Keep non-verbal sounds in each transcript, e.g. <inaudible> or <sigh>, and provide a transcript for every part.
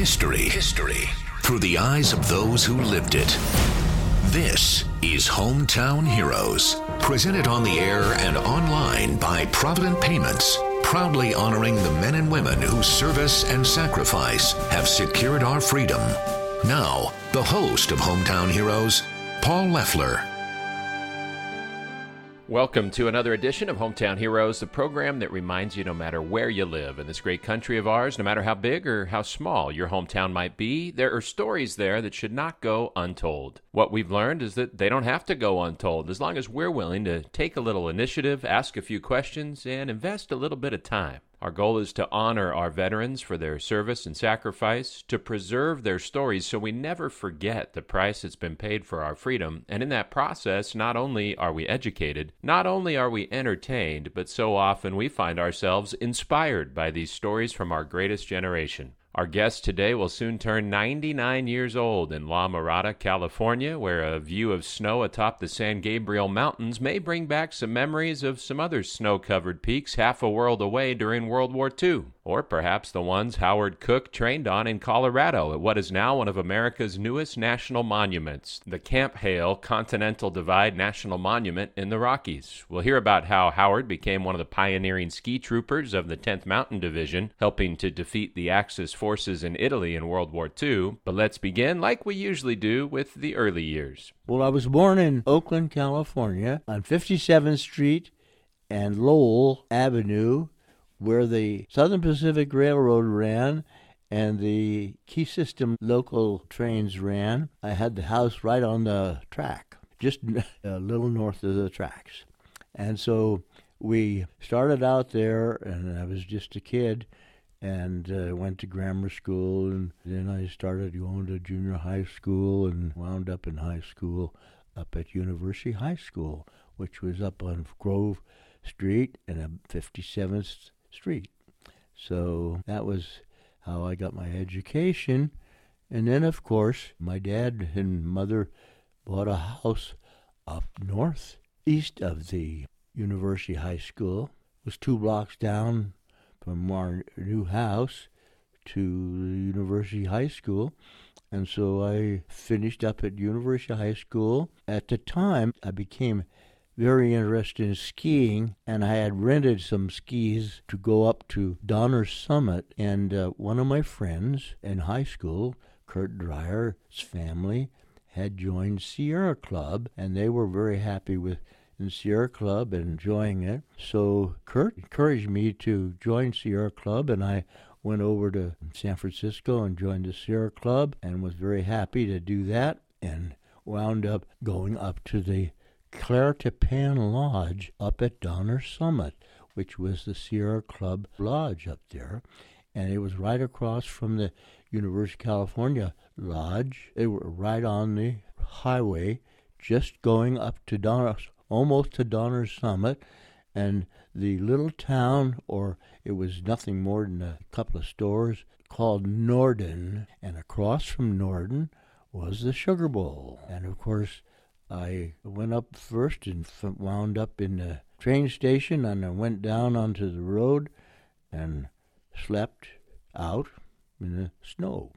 History. History. Through the eyes of those who lived it. This is Hometown Heroes. Presented on the air and online by Provident Payments. Proudly honoring the men and women whose service and sacrifice have secured our freedom. Now, the host of Hometown Heroes, Paul Leffler. Welcome to another edition of Hometown Heroes, the program that reminds you no matter where you live in this great country of ours, no matter how big or how small your hometown might be, there are stories there that should not go untold. What we've learned is that they don't have to go untold as long as we're willing to take a little initiative, ask a few questions, and invest a little bit of time. Our goal is to honor our veterans for their service and sacrifice, to preserve their stories so we never forget the price that's been paid for our freedom. And in that process, not only are we educated, not only are we entertained, but so often we find ourselves inspired by these stories from our greatest generation. Our guest today will soon turn 99 years old in La Mirada, California, where a view of snow atop the San Gabriel Mountains may bring back some memories of some other snow covered peaks half a world away during World War II. Or perhaps the ones Howard Koch trained on in Colorado at what is now one of America's newest national monuments, the Camp Hale Continental Divide National Monument in the Rockies. We'll hear about how Howard became one of the pioneering ski troopers of the 10th Mountain Division, helping to defeat the Axis forces in Italy in World War II. But let's begin, like we usually do, with the early years. Well, I was born in Oakland, California, on 57th Street and Lowell Avenue where the Southern Pacific Railroad ran and the Key System local trains ran. I had the house right on the track, just <laughs> a little north of the tracks. And so we started out there, and I was just a kid and uh, went to grammar school and then I started going to junior high school and wound up in high school up at University High School, which was up on Grove Street and 57th street. So that was how I got my education. And then, of course, my dad and mother bought a house up north, east of the University High School. It was two blocks down from our new house to the University High School. And so I finished up at University High School. At the time, I became very interested in skiing, and I had rented some skis to go up to Donner Summit. And uh, one of my friends in high school, Kurt Dreyer's family, had joined Sierra Club, and they were very happy with in Sierra Club and enjoying it. So Kurt encouraged me to join Sierra Club, and I went over to San Francisco and joined the Sierra Club, and was very happy to do that, and wound up going up to the Clair Tappaan Lodge up at Donner Summit, which was the Sierra Club Lodge up there. And it was right across from the University of California Lodge. They were right on the highway, just going up to Donner, almost to Donner Summit. And the little town, or it was nothing more than a couple of stores, called Norden. And across from Norden was the Sugar Bowl. And of course, I went up first and wound up in the train station, and I went down onto the road and slept out in the snow.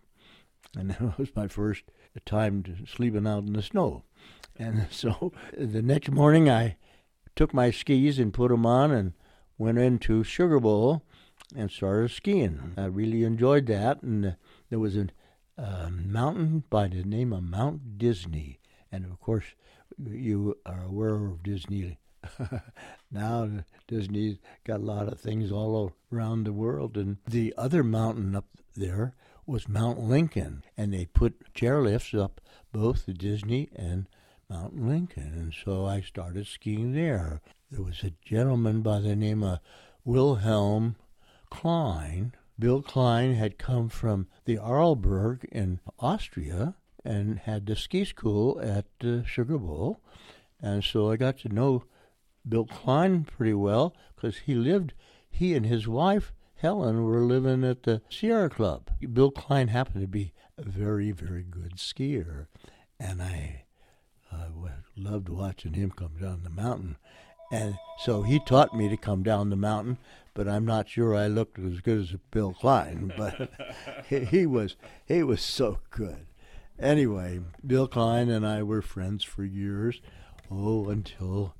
And <laughs> that was my first time sleeping out in the snow. And <laughs> so the next morning, I took my skis and put them on and went into Sugar Bowl and started skiing. I really enjoyed that. And there was a mountain by the name of Mount Disney. And of course, you are aware of Disney. <laughs> now Disney's got a lot of things all around the world, and the other mountain up there was Mount Lincoln, and they put chairlifts up both the Disney and Mount Lincoln, and so I started skiing there. There was a gentleman by the name of Wilhelm Klein. Bill Klein had come from the Arlberg in Austria, and had the ski school at uh, Sugar Bowl. And so I got to know Bill Klein pretty well because he lived, he and his wife, Helen, were living at the Sierra Club. Bill Klein happened to be a very, very good skier. And I uh, loved watching him come down the mountain. And so he taught me to come down the mountain, but I'm not sure I looked as good as Bill Klein. But <laughs> he, he was he was so good. Anyway, Bill Klein and I were friends for years. Oh, until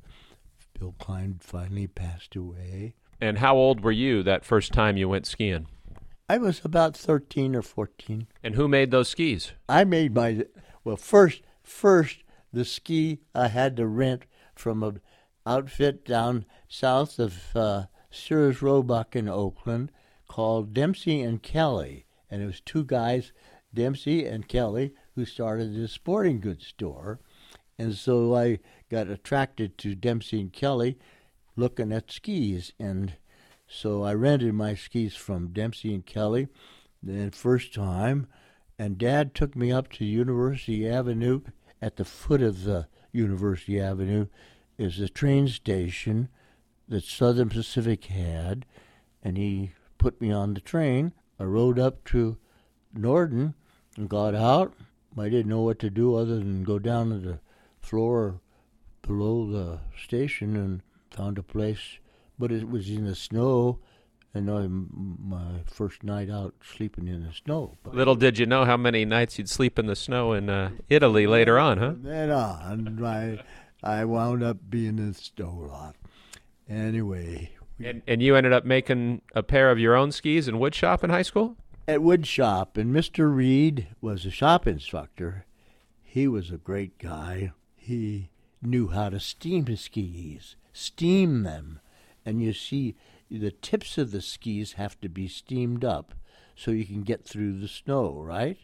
Bill Klein finally passed away. And how old were you that first time you went skiing? I was about 13 or 14. And who made those skis? I made my well first first the ski I had to rent from a outfit down south of uh, Sears Roebuck in Oakland called Dempsey and Kelly, and it was two guys, Dempsey and Kelly, who started this sporting goods store, and so I got attracted to Dempsey and Kelly, looking at skis, and so I rented my skis from Dempsey and Kelly, the first time, and Dad took me up to University Avenue. At the foot of the University Avenue is a train station that Southern Pacific had, and he put me on the train. I rode up to Norden and got out. I didn't know what to do other than go down to the floor below the station and found a place, but it was in the snow. And I, my first night out sleeping in the snow. But Little did you know how many nights you'd sleep in the snow in uh, Italy later on, huh? Then on, I, I wound up being in the snow a lot. Anyway, And, and you ended up making a pair of your own skis in wood shop in high school? At wood shop, and Mr. Reed was a shop instructor. He was a great guy. He knew how to steam his skis, steam them, and you see the tips of the skis have to be steamed up so you can get through the snow, right?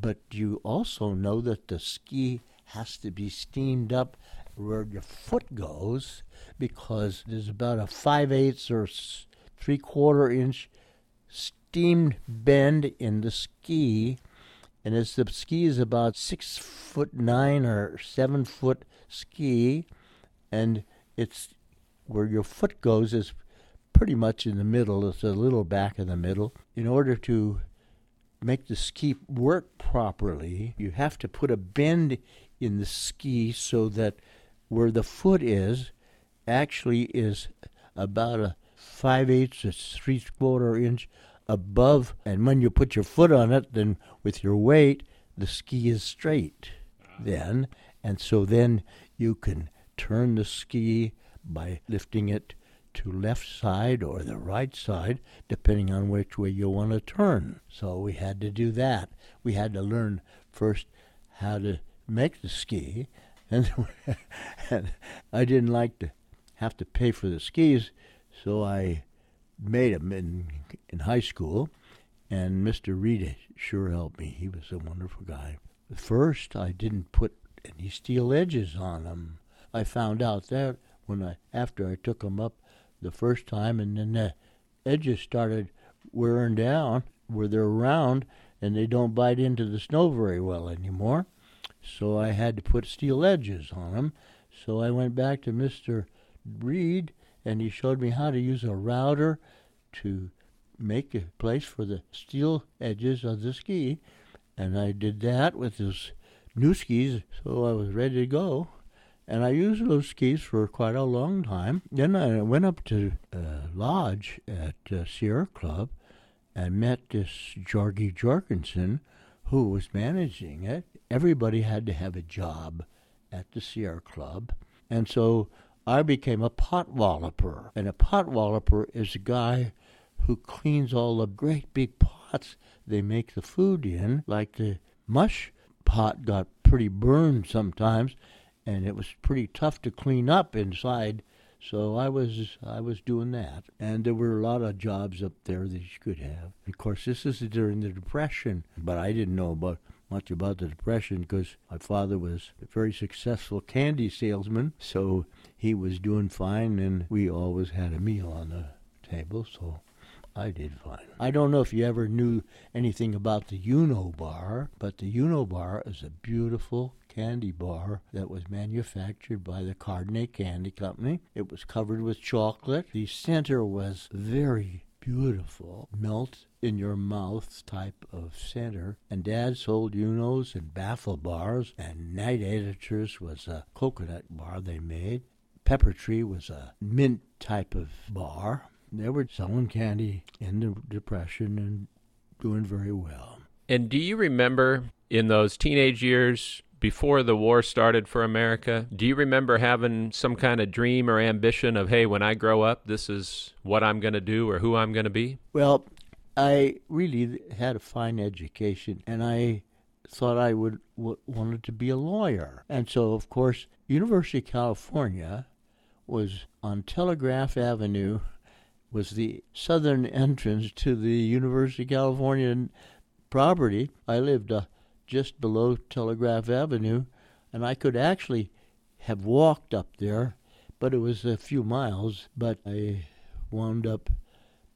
But you also know that the ski has to be steamed up where your foot goes because there's about a five eighths or three quarter inch steamed bend in the ski, and as the ski is about six foot nine or seven foot ski, and it's where your foot goes is pretty much in the middle. It's a little back in the middle. In order to make the ski work properly, you have to put a bend in the ski so that where the foot is actually is about a five eighths to three quarter inch above and when you put your foot on it then with your weight the ski is straight then. And so then you can turn the ski by lifting it to left side or the right side depending on which way you want to turn. So we had to do that. We had to learn first how to make the ski and, <laughs> and i didn't like to have to pay for the skis so i made in in high school, and Mr. Reed sure helped me. He was a wonderful guy. First, I didn't put any steel edges on them. I found out that when I after I took them up the first time, and then the edges started wearing down where they're round and they don't bite into the snow very well anymore. So I had to put steel edges on them. So I went back to Mr. Reed and he showed me how to use a router to make a place for the steel edges of the ski. And I did that with his new skis, so I was ready to go. And I used those skis for quite a long time. Then I went up to uh, Lodge at uh, Sierra Club and met this Jorgie Jorgensen who was managing it. Everybody had to have a job at the Sierra Club. And so I became a pot walloper. And a pot walloper is a guy who cleans all the great big pots they make the food in. Like the mush pot got pretty burned sometimes, and it was pretty tough to clean up inside. So I was I was doing that, and there were a lot of jobs up there that you could have. Of course, this is during the Depression, but I didn't know about much about the Depression because my father was a very successful candy salesman, so he was doing fine, and we always had a meal on the table. So I did fine. I don't know if you ever knew anything about the Uno bar, but the Uno bar is a beautiful candy bar that was manufactured by the Cardinet Candy Company. It was covered with chocolate. The center was very beautiful, melt in your mouth type of center. And Dad sold Unos and baffle bars, and Night Editors was a coconut bar they made. Pepper Tree was a mint type of bar. They were selling candy in the Depression and doing very well. And do you remember in those teenage years before the war started for America, do you remember having some kind of dream or ambition of, hey, when I grow up, this is what I'm going to do or who I'm going to be? Well, I really had a fine education, and I thought I would w- wanted to be a lawyer. And so, of course, University of California was on Telegraph Avenue, was the southern entrance to the University of California property. I lived uh, just below Telegraph Avenue, and I could actually have walked up there, but it was a few miles. But I wound up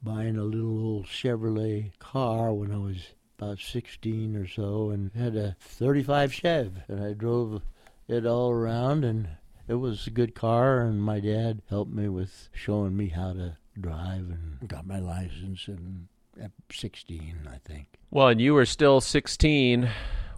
buying a little old Chevrolet car when I was about 16 or so and had a 35 Chev and I drove it all around and it was a good car and my dad helped me with showing me how to drive and got my license and at 16 I think. Well, and you were still 16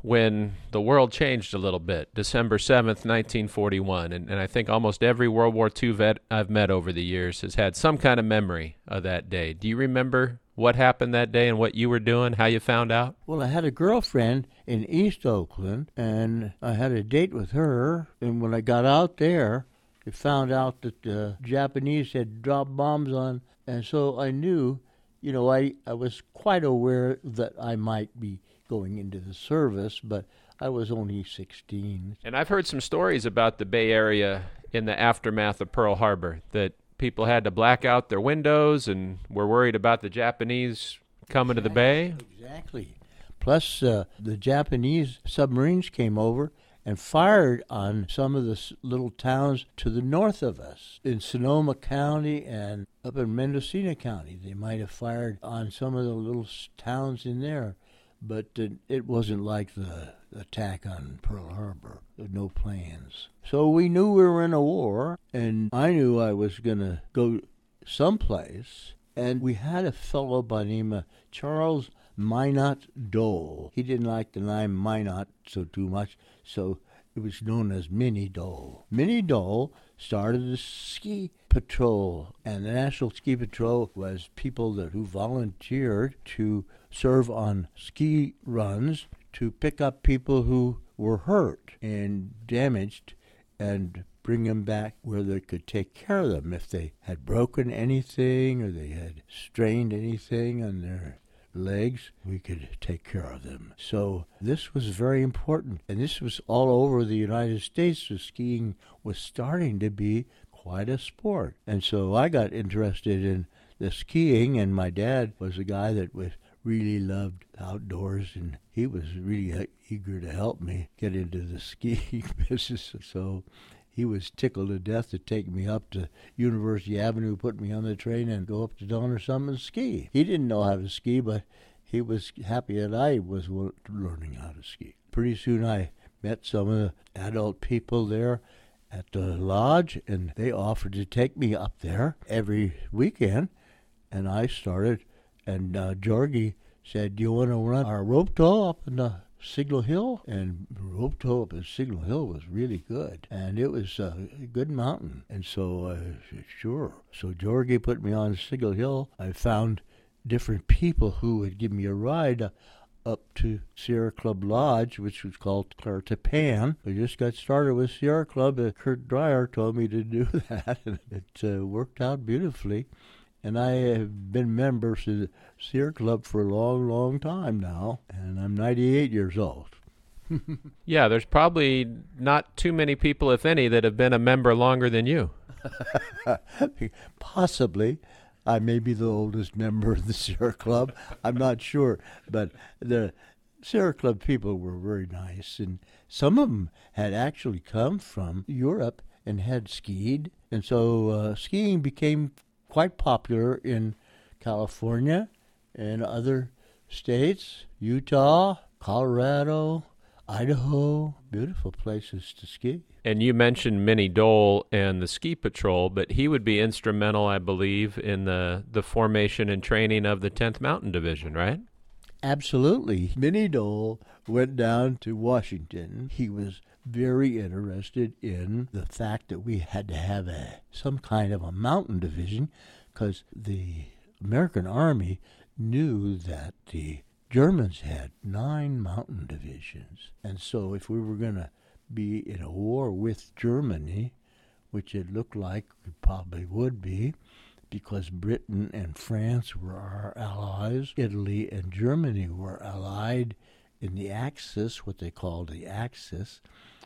when the world changed a little bit, December 7th, 1941. And, and I think almost every World War II vet I've met over the years has had some kind of memory of that day. Do you remember what happened that day and what you were doing, how you found out? Well, I had a girlfriend in East Oakland, and I had a date with her. And when I got out there, I found out that the Japanese had dropped bombs on, and so I knew, you know, I, I was quite aware that I might be going into the service, but I was only 16. And I've heard some stories about the Bay Area in the aftermath of Pearl Harbor that people had to black out their windows and were worried about the Japanese coming to the bay. Exactly. Plus, uh, the Japanese submarines came over and fired on some of the little towns to the north of us in Sonoma County and up in Mendocino County. They might have fired on some of the little towns in there but it, it wasn't like the attack on Pearl Harbor. No plans. So we knew we were in a war, and I knew I was going to go someplace. And we had a fellow by the name of Charles Minot Dole. He didn't like the name Minot so too much, so it was known as Minnie Dole. Minnie Dole started the ski patrol, and the National Ski Patrol was people that who volunteered to serve on ski runs to pick up people who were hurt and damaged and bring them back where they could take care of them if they had broken anything or they had strained anything on their legs, we could take care of them. So this was very important. And this was all over the United States. The skiing was starting to be quite a sport. And so I got interested in the skiing, and my dad was a guy that was really loved outdoors, and he was really eager to help me get into the <laughs> ski business. So he was tickled to death to take me up to University Avenue, put me on the train, and go up to or something and ski. He didn't know how to ski, but he was happy that I was learning how to ski. Pretty soon I met some of the adult people there at the lodge, and they offered to take me up there every weekend. And I started and uh, Georgie said, "Do you want to run our rope tow up in the Signal Hill?" And rope tow up in Signal Hill was really good, and it was a good mountain. And so, uh, sure. So Georgie put me on Signal Hill. I found different people who would give me a ride. Uh, up to Sierra Club Lodge, which was called Clair Tappaan. I just got started with Sierra Club. Uh, Kurt Dreyer told me to do <laughs> that, and it uh, worked out beautifully and I have been member of the Sierra Club for a long, long time now, and I'm 98 years old. <laughs> yeah, there's probably not too many people, if any, that have been a member longer than you. <laughs> Possibly. I may be the oldest member of the Sierra Club. I'm not sure. But the Sierra Club people were very nice, and some of them had actually come from Europe and had skied. And so uh, skiing became quite popular in California and other states, Utah, Colorado, Idaho, beautiful places to ski. And you mentioned Minnie Dole and the ski patrol, but he would be instrumental, I believe, in the, the formation and training of the 10th Mountain Division, right? Absolutely. Minnie Dole went down to Washington. He was very interested in the fact that we had to have a some kind of a mountain division because the American Army knew that the Germans had nine mountain divisions. And so if we were going to be in a war with Germany, which it looked like we probably would be, because Britain and France were our allies, Italy and Germany were allied in the Axis, what they called the Axis.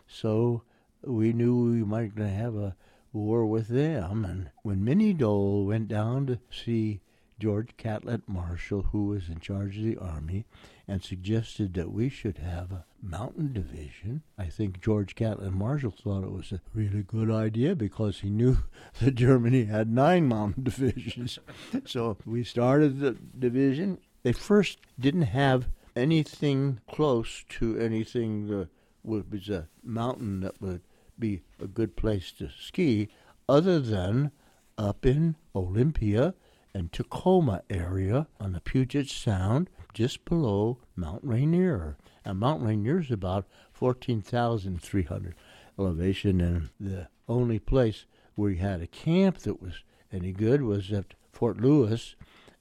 So we knew we might have a war with them. And when Minnie Dole went down to see George Catlett Marshall, who was in charge of the Army, and suggested that we should have a mountain division. I think George Catlett Marshall thought it was a really good idea because he knew <laughs> that Germany had nine mountain <laughs> divisions. so we started the division. They first didn't have anything close to anything that was a mountain that would be a good place to ski other than up in Olympia and Tacoma area on the Puget Sound, just below Mount Rainier. And Mount Rainier is about 14,300 elevation, and the only place where we had a camp that was any good was at Fort Lewis.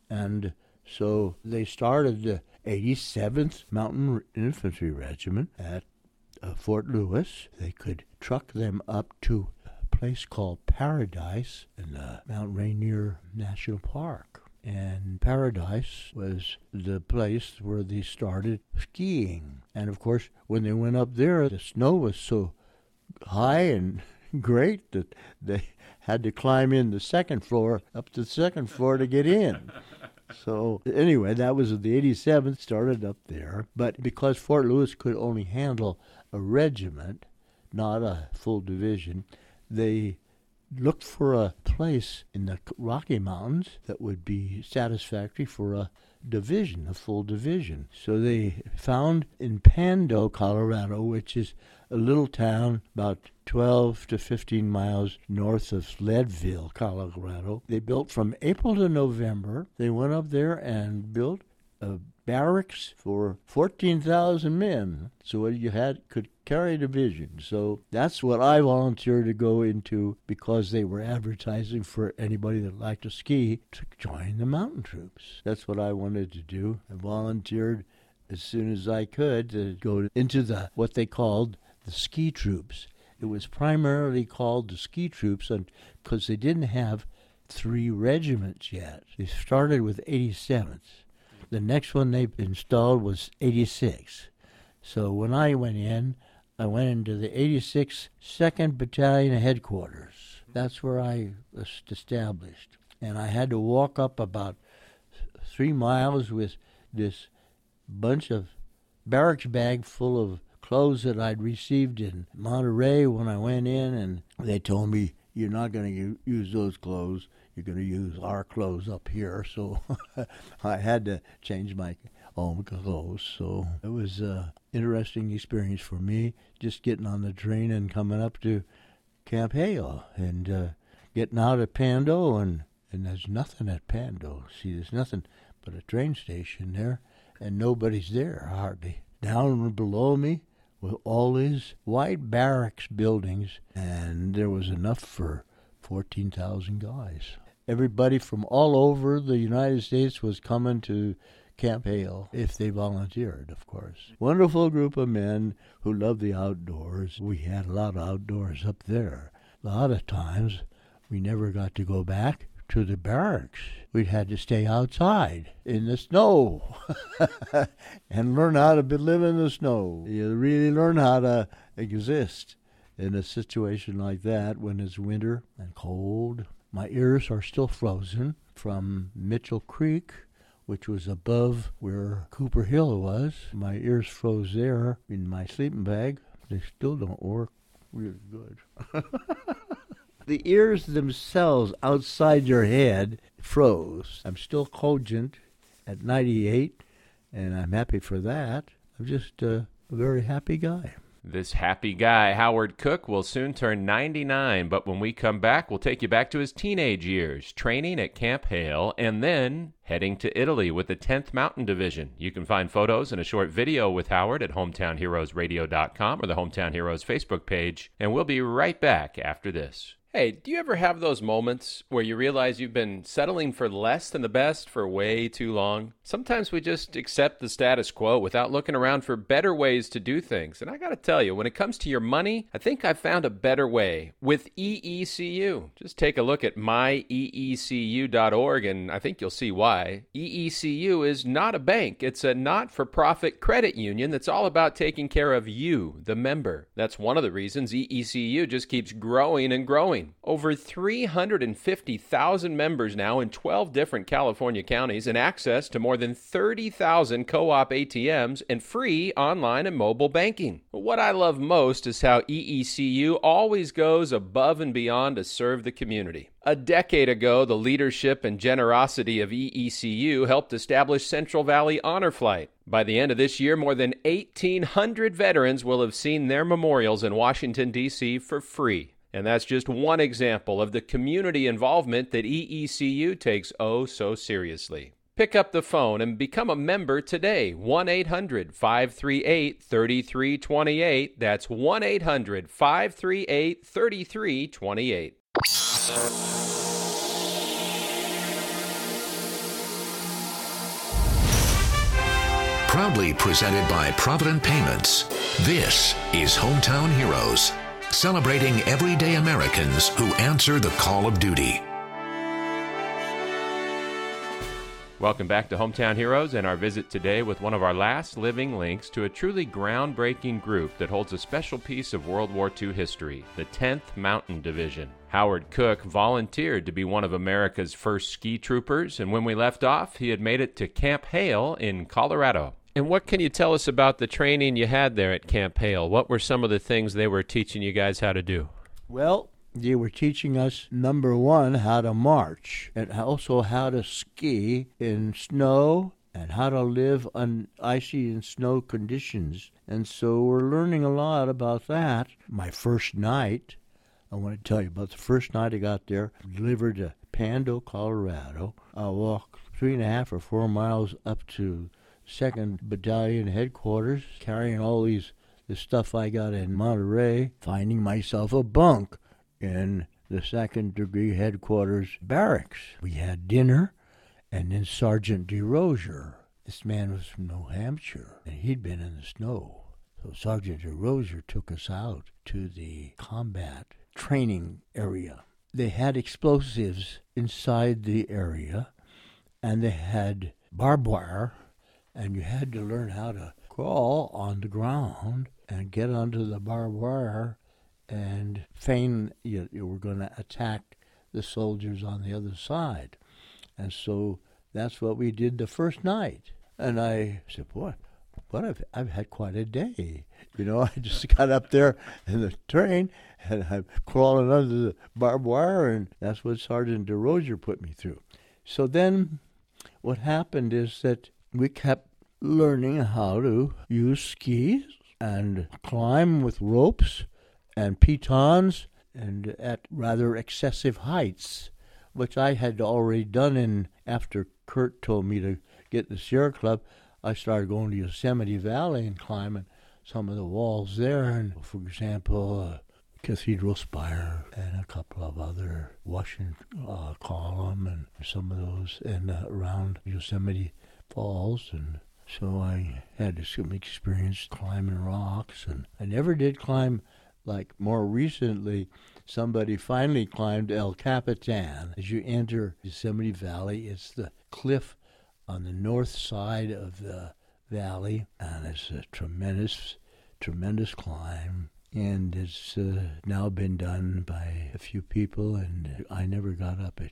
And so they started the 87th Mountain Infantry Regiment at uh, Fort Lewis. They could truck them up to a place called Paradise in the Mount Rainier National Park. And Paradise was the place where they started skiing. And of course, when they went up there, the snow was so high and <laughs> great that they had to climb in the second floor, up to the second floor to get in. So anyway, that was the 87th, started up there. But because Fort Lewis could only handle a regiment, not a full division, they looked for a place in the Rocky Mountains that would be satisfactory for a division, a full division. So they found in Pando, Colorado, which is a little town about 12 to 15 miles north of Leadville, Colorado. They built from April to November. They went up there and built a barracks for 14,000 men. So what you had could carry a division. So that's what I volunteered to go into because they were advertising for anybody that liked to ski to join the mountain troops. That's what I wanted to do. I volunteered as soon as I could to go into the what they called the ski troops. It was primarily called the ski troops because they didn't have three regiments yet. They started with 87th the next one they installed was 86. So when I went in, I went into the 86th 2nd Battalion headquarters. That's where I was established. And I had to walk up about three miles with this bunch of barracks bag full of clothes that I'd received in Monterey when I went in, and they told me, You're not going to use those clothes you're going to use our clothes up here. So <laughs> I had to change my own clothes. So it was an interesting experience for me just getting on the train and coming up to Camp Hale and uh, getting out at Pando. And, and there's nothing at Pando. See, there's nothing but a train station there, and nobody's there hardly. Down below me, with all these white barracks buildings, and there was enough for 14,000 guys everybody from all over the United States was coming to Camp Hale if they volunteered, of course. Wonderful group of men who loved the outdoors. We had a lot of outdoors up there. A lot of times we never got to go back to the barracks. We had to stay outside in the snow <laughs> and learn how to live in the snow. You really learn how to exist in a situation like that when it's winter and cold my ears are still frozen from Mitchell Creek, which was above where Cooper Hill was. My ears froze there in my sleeping bag. They still don't work really good. <laughs> the ears themselves outside your head froze. I'm still cogent at 98, and I'm happy for that. I'm just a very happy guy. This happy guy, Howard Koch, will soon turn 99, but when we come back, we'll take you back to his teenage years, training at Camp Hale, and then heading to Italy with the 10th Mountain Division. You can find photos and a short video with Howard at hometownheroesradio.com or the Hometown Heroes Facebook page, and we'll be right back after this. Hey, do you ever have those moments where you realize you've been settling for less than the best for way too long? Sometimes we just accept the status quo without looking around for better ways to do things. And I got to tell you, when it comes to your money, I think I found a better way with EECU. Just take a look at myeecu.org and I think you'll see why. EECU is not a bank, it's a not for profit credit union that's all about taking care of you, the member. That's one of the reasons EECU just keeps growing and growing. Over 350,000 members now in 12 different California counties and access to more than 30,000 co op ATMs and free online and mobile banking. What I love most is how EECU always goes above and beyond to serve the community. A decade ago, the leadership and generosity of EECU helped establish Central Valley Honor Flight. By the end of this year, more than 1,800 veterans will have seen their memorials in Washington, D.C. for free. And that's just one example of the community involvement that EECU takes oh so seriously. Pick up the phone and become a member today. 1 800 538 3328. That's 1 800 538 3328. Proudly presented by Provident Payments. This is Hometown Heroes celebrating everyday Americans who answer the call of duty. Welcome back to Hometown Heroes and our visit today with one of our last living links to a truly groundbreaking group that holds a special piece of World War II history, the 10th Mountain Division. Howard Koch volunteered to be one of America's first ski troopers, and when we left off, he had made it to Camp Hale in Colorado. And what can you tell us about the training you had there at Camp Hale? What were some of the things they were teaching you guys how to do? Well, they were teaching us number one how to march and also how to ski in snow and how to live on icy and snow conditions. And so we're learning a lot about that. My first night, I want to tell you about the first night I got there, delivered to Pando, Colorado. I walked three and a half or four miles up to Second Battalion headquarters, carrying all these the stuff I got in Monterey, finding myself a bunk in the second degree headquarters barracks. We had dinner, and then Sergeant DeRozier. This man was from New Hampshire, and he'd been in the snow. So Sergeant DeRozier took us out to the combat training area. They had explosives inside the area, and they had barbed wire and you had to learn how to crawl on the ground and get under the barbed wire and feign you, you were going to attack the soldiers on the other side. And so that's what we did the first night. And I said, boy, but I've, I've had quite a day. You know, <laughs> I just got up there in the train and I'm crawling under the barbed wire, and that's what Sergeant DeRozier put me through. So then what happened is that we kept learning how to use skis and climb with ropes and pitons and at rather excessive heights, which I had already done in after Kurt told me to get the Sierra Club. I started going to Yosemite Valley and climbing some of the walls there, and for example, uh, Cathedral Spire and a couple of other Washington uh, Column and some of those, and uh, around Yosemite Falls and so I had some experience climbing rocks, and I never did climb like more recently. Somebody finally climbed El Capitan. As you enter Yosemite Valley, it's the cliff on the north side of the valley, and it's a tremendous, tremendous climb. And it's uh, now been done by a few people, and I never got up it.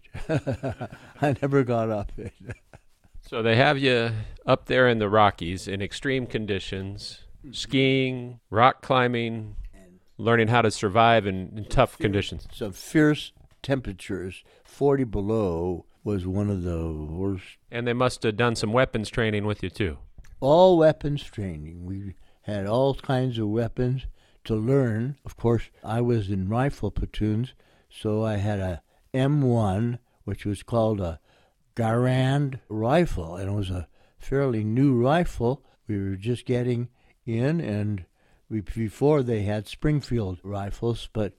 <laughs> I never got up it. <laughs> So they have you up there in the Rockies in extreme conditions, mm-hmm. skiing, rock climbing, and learning how to survive in, in tough conditions. Some fierce temperatures, 40 below was one of the worst. And they must have done some weapons training with you too. All weapons training. We had all kinds of weapons to learn. Of course, I was in rifle platoons, so I had a M1, which was called a Garand rifle, and it was a fairly new rifle. We were just getting in, and we, before they had Springfield rifles, but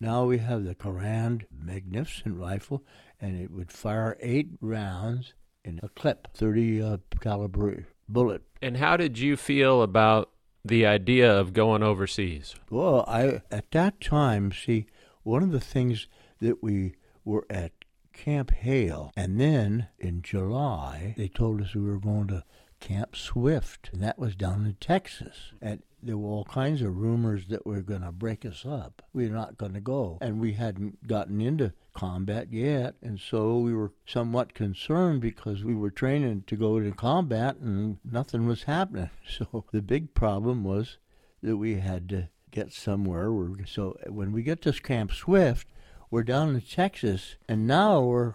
Now we have the Garand magnificent rifle, and it would fire eight rounds in a clip, 30 uh, caliber bullet. And how did you feel about the idea of going overseas? Well, I at that time, see, one of the things that we were at Camp Hale, and then in July they told us we were going to Camp Swift, and that was down in Texas. And there were all kinds of rumors that were going to break us up. We were not going to go, and we hadn't gotten into combat yet, and so we were somewhat concerned because we were training to go to combat, and nothing was happening. <laughs> So the big problem was that we had to get somewhere. So when we get to Camp Swift, we're down in Texas, and now we're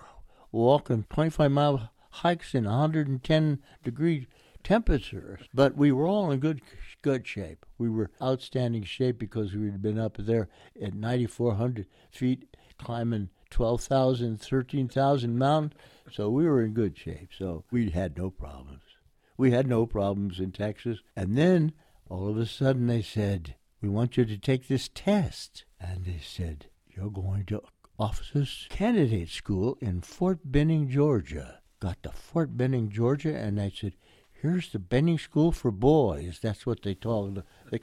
walking 25 mile hikes in 110 degree temperatures. But we were all in good good shape. We were outstanding shape because we'd been up there at 9,400 feet climbing 12,000, 13,000 mountains. So we were in good shape. So we had no problems. We had no problems in Texas. And then all of a sudden they said, We want you to take this test. And they said, You're going to officers candidate school in Fort Benning, Georgia. Got to Fort Benning, Georgia, and I said, "Here's the Benning School for Boys." That's what they called the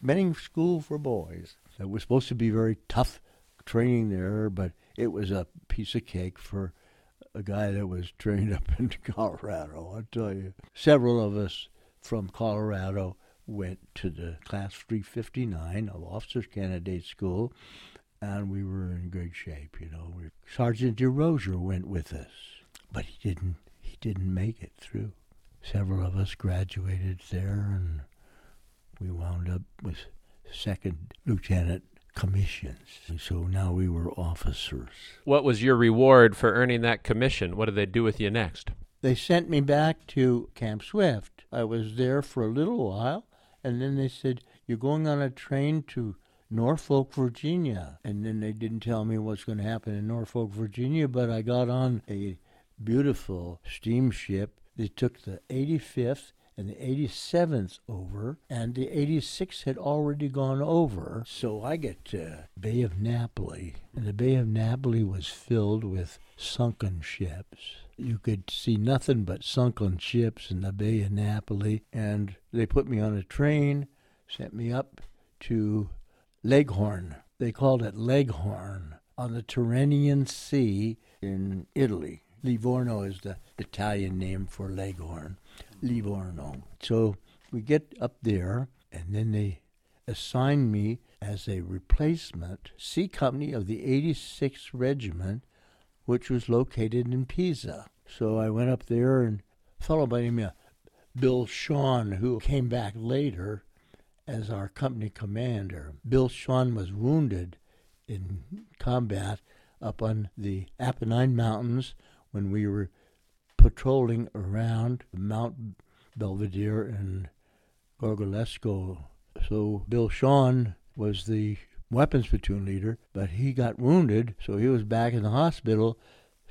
Benning School for Boys. It was supposed to be very tough training there, but it was a piece of cake for a guy that was trained <laughs> up in Colorado. I tell you, several of us from Colorado went to the Class 359 of Officers Candidate School, and we were in good shape. You know, Sergeant DeRozier went with us, but he didn't. He didn't make it through. Several of us graduated there, and we wound up with second lieutenant commissions. And so now we were officers. What was your reward for earning that commission? What did they do with you next? They sent me back to Camp Swift. I was there for a little while, and then they said, You're going on a train to Norfolk, Virginia. And then they didn't tell me what's going to happen in Norfolk, Virginia, but I got on a beautiful steamship that took the 85th and the 87th over, and the 86th had already gone over. So I get to Bay of Napoli, and the Bay of Napoli was filled with sunken ships. You could see nothing but sunken ships in the Bay of Napoli, and they put me on a train, sent me up to Leghorn. They called it Leghorn on the Tyrrhenian Sea in Italy. Livorno is the Italian name for Leghorn. Livorno. So we get up there, and then they assign me as a replacement C Company of the 86th Regiment, which was located in Pisa. So I went up there, and a fellow by the name of Bill Shawn, who came back later, as our company commander. Bill Shawn was wounded in combat up on the Apennine Mountains when we were patrolling around Mount Belvedere and Gorgolesco. So Bill Shawn was the weapons platoon leader, but he got wounded, so he was back in the hospital.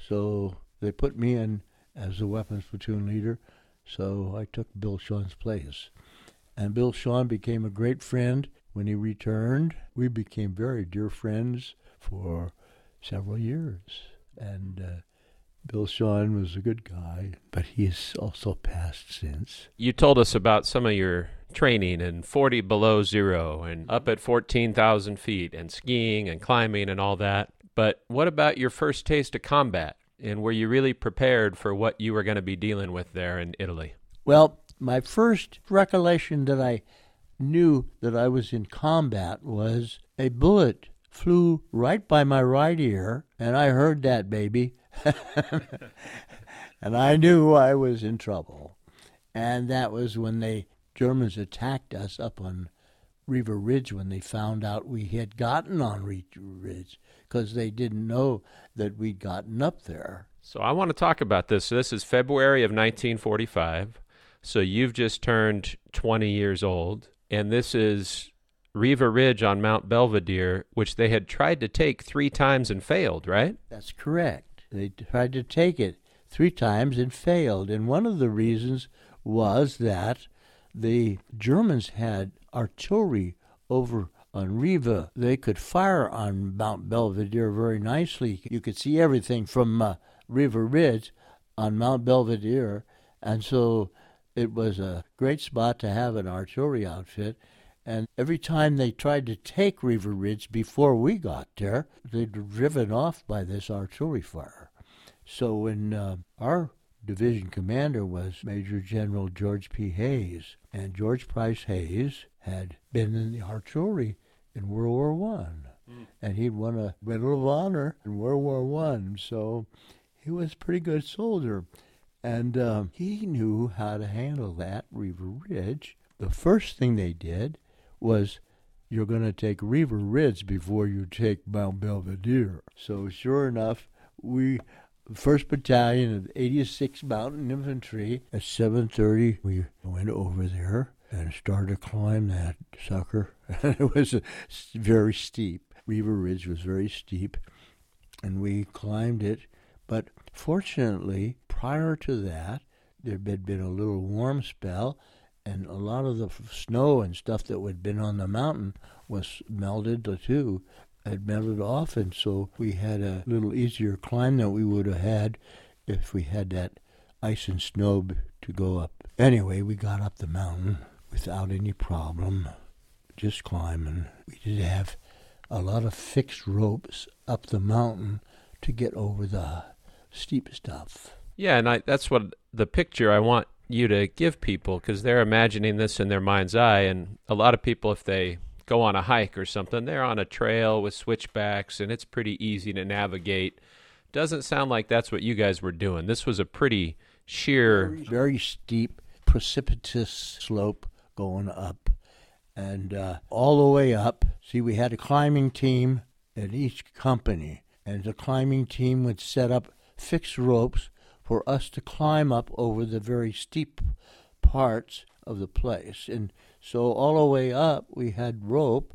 So they put me in as the weapons platoon leader. So I took Bill Shawn's place. And Bill Shawn became a great friend when he returned. We became very dear friends for several years. And uh, Bill Shawn was a good guy, but he has also passed since. You told us about some of your training and 40 below zero and up at 14,000 feet and skiing and climbing and all that. But what about your first taste of combat? And were you really prepared for what you were going to be dealing with there in Italy? Well, my first recollection that I knew that I was in combat was a bullet flew right by my right ear, and I heard that baby. <laughs> and I knew I was in trouble. And that was when the Germans attacked us up on Riva Ridge when they found out we had gotten on Ridge because they didn't know that we'd gotten up there. So I want to talk about this. So this is February of 1945. So you've just turned 20 years old, and this is Riva Ridge on Mount Belvedere, which they had tried to take three times and failed, right? That's correct. They tried to take it three times and failed. And one of the reasons was that the Germans had artillery over on Riva, they could fire on Mount Belvedere very nicely. You could see everything from uh, Riva Ridge on Mount Belvedere, and so it was a great spot to have an artillery outfit. And every time they tried to take Riva Ridge before we got there, they'd driven off by this artillery fire. So when uh, our division commander was Major General George P. Hays, and George Price Hays had been in the artillery in World War One, mm. and he'd won a Medal of Honor in World War One. So he was a pretty good soldier, and um, he knew how to handle that Riva Ridge. The first thing they did was you're going to take Riva Ridge before you take Mount Belvedere. So sure enough, we First Battalion of 86th Mountain Infantry at 7:30 we went over there and started to climb that sucker. <laughs> it was very steep. Riva Ridge was very steep, and we climbed it. But fortunately, prior to that, there had been a little warm spell, and a lot of the snow and stuff that had been on the mountain was melted too had melted off, and so we had a little easier climb than we would have had if we had that ice and snow to go up. Anyway, we got up the mountain without any problem, just climbing. We did have a lot of fixed ropes up the mountain to get over the steep stuff. Yeah, and I, that's what the picture I want you to give people because they're imagining this in their mind's eye. And a lot of people, if they go on a hike or something, they're on a trail with switchbacks and it's pretty easy to navigate. Doesn't sound like that's what you guys were doing. This was a pretty sheer, very, very steep, precipitous slope going up. And uh, all the way up, see, we had a climbing team at each company, and the climbing team would set up fixed ropes for us to climb up over the very steep parts of the place. And so all the way up, we had rope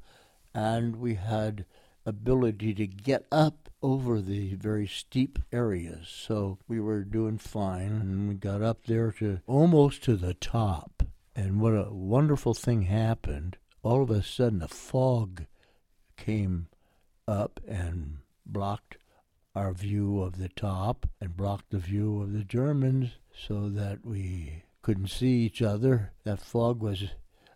and we had ability to get up over the very steep areas. So we were doing fine and we got up there to almost to the top. And what a wonderful thing happened. All of a sudden, a fog came up and blocked our view of the top and blocked the view of the Germans so that we couldn't see each other. That fog was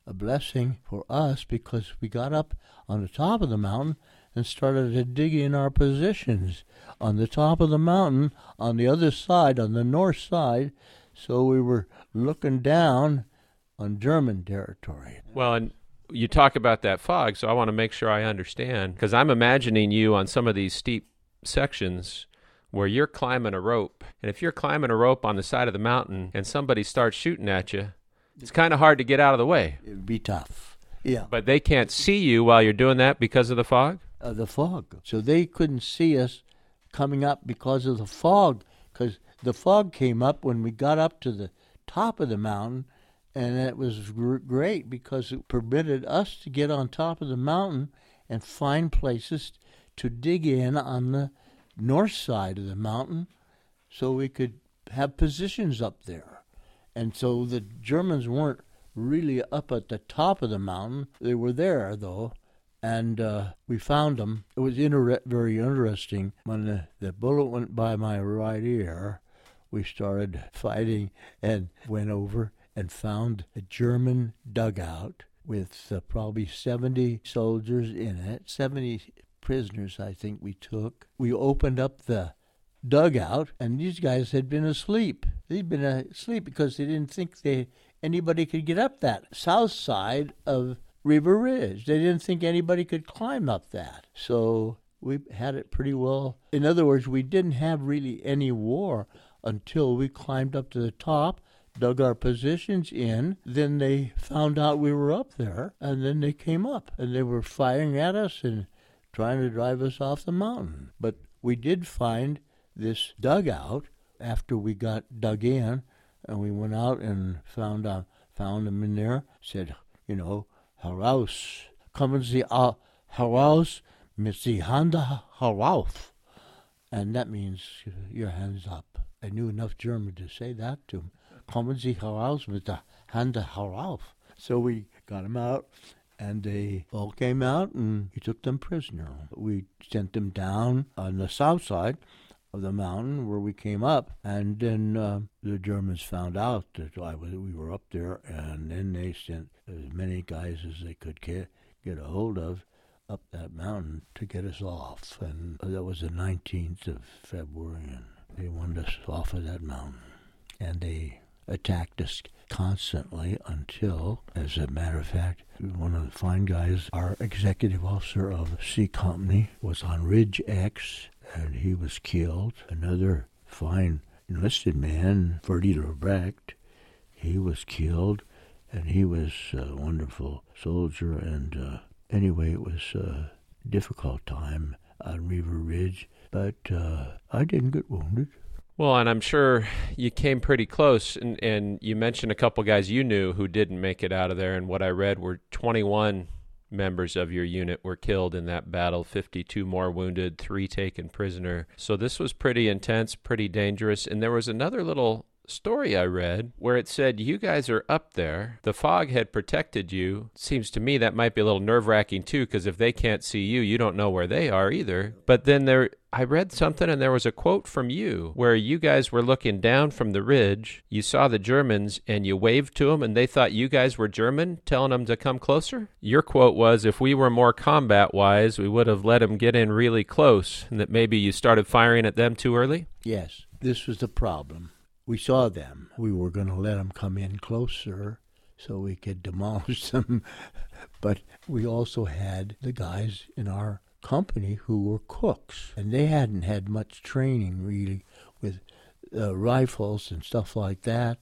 a blessing for us because we got up on the top of the mountain and started to dig in our positions on the top of the mountain on the other side, on the north side. So we were looking down on German territory. Well, and you talk about that fog, so I want to make sure I understand because I'm imagining you on some of these steep sections where you're climbing a rope. And if you're climbing a rope on the side of the mountain and somebody starts shooting at you, it's kind of hard to get out of the way. It would be tough. Yeah. But they can't see you while you're doing that because of the fog? Uh, the fog. So they couldn't see us coming up because of the fog, because the fog came up when we got up to the top of the mountain, and it was gr- great because it permitted us to get on top of the mountain and find places to dig in on the north side of the mountain so we could have positions up there. And so the Germans weren't really up at the top of the mountain. They were there, though, and uh, we found them. It was inter- very interesting. When the, the bullet went by my right ear, we started fighting and went over and found a German dugout with uh, probably 70 soldiers in it, 70 prisoners, I think we took. We opened up the dugout, and these guys had been asleep. They'd been asleep because they didn't think they anybody could get up that south side of Riva Ridge. They didn't think anybody could climb up that. So we had it pretty well. In other words, we didn't have really any war until we climbed up to the top, dug our positions in. Then they found out we were up there, and then they came up and they were firing at us and trying to drive us off the mountain. But we did find this dugout after we got dug in, and we went out and found uh, found him in there. Said, you know, heraus, kommen Sie uh, heraus mit die Hände herauf, and that means your hands up. I knew enough German to say that to him. Kommen Sie heraus mit der Hände herauf. So we got him out, and they all came out and he took them prisoner. We sent them down on the south side of the mountain where we came up, and then uh, the Germans found out that I was, we were up there, and then they sent as many guys as they could get get a hold of up that mountain to get us off, and that was the 19th of February, and they wanted us off of that mountain, and they attacked us constantly until, as a matter of fact, one of the fine guys, our executive officer of C Company, was on Ridge X and he was killed. Another fine enlisted man, Ferdy Lebrecht, he was killed, and he was a wonderful soldier. And uh, anyway, it was a difficult time on Riva Ridge, but uh, I didn't get wounded. Well, and I'm sure you came pretty close, and, and you mentioned a couple guys you knew who didn't make it out of there. And what I read were 21 members of your unit were killed in that battle, 52 more wounded, three taken prisoner. So this was pretty intense, pretty dangerous. And there was another little story I read where it said you guys are up there. The fog had protected you. Seems to me that might be a little nerve wracking too, because if they can't see you, you don't know where they are either. But then there, I read something and there was a quote from you where you guys were looking down from the ridge. You saw the Germans and you waved to them and they thought you guys were German, telling them to come closer. Your quote was, if we were more combat wise, we would have let them get in really close and that maybe you started firing at them too early? Yes, this was the problem we saw them. We were going to let them come in closer so we could demolish <laughs> them. but we also had the guys in our company who were cooks, and they hadn't had much training really with uh, rifles and stuff like that.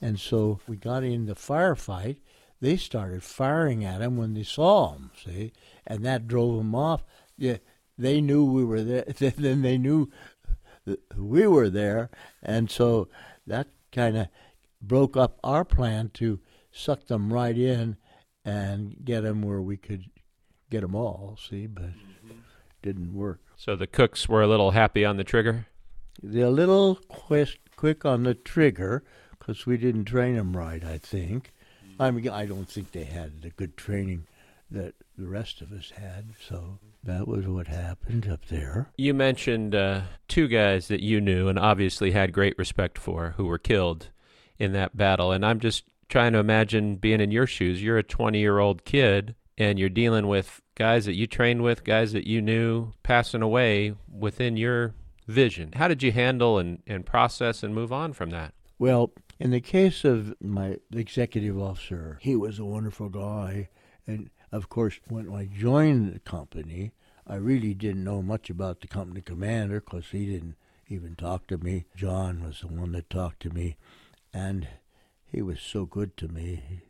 And so we got in the firefight. They started firing at them when they saw them, see, and that drove them off. Yeah, they knew we were there. <laughs> then they knew we were there, and so that kind of broke up our plan to suck them right in and get them where we could get them all. See, but mm-hmm. didn't work. So the cooks were a little happy on the trigger. They're a little quick, quick on the trigger because we didn't train them right. I think. Mm-hmm. I mean, I don't think they had the good training that the rest of us had. So that was what happened up there. You mentioned uh, two guys that you knew and obviously had great respect for who were killed in that battle. And I'm just trying to imagine being in your shoes. You're a 20 year old kid and you're dealing with guys that you trained with, guys that you knew passing away within your vision. How did you handle and, and process and move on from that? Well, in the case of my executive officer, he was a wonderful guy. And of course, when I joined the company, I really didn't know much about the company commander because he didn't even talk to me. John was the one that talked to me, and he was so good to me.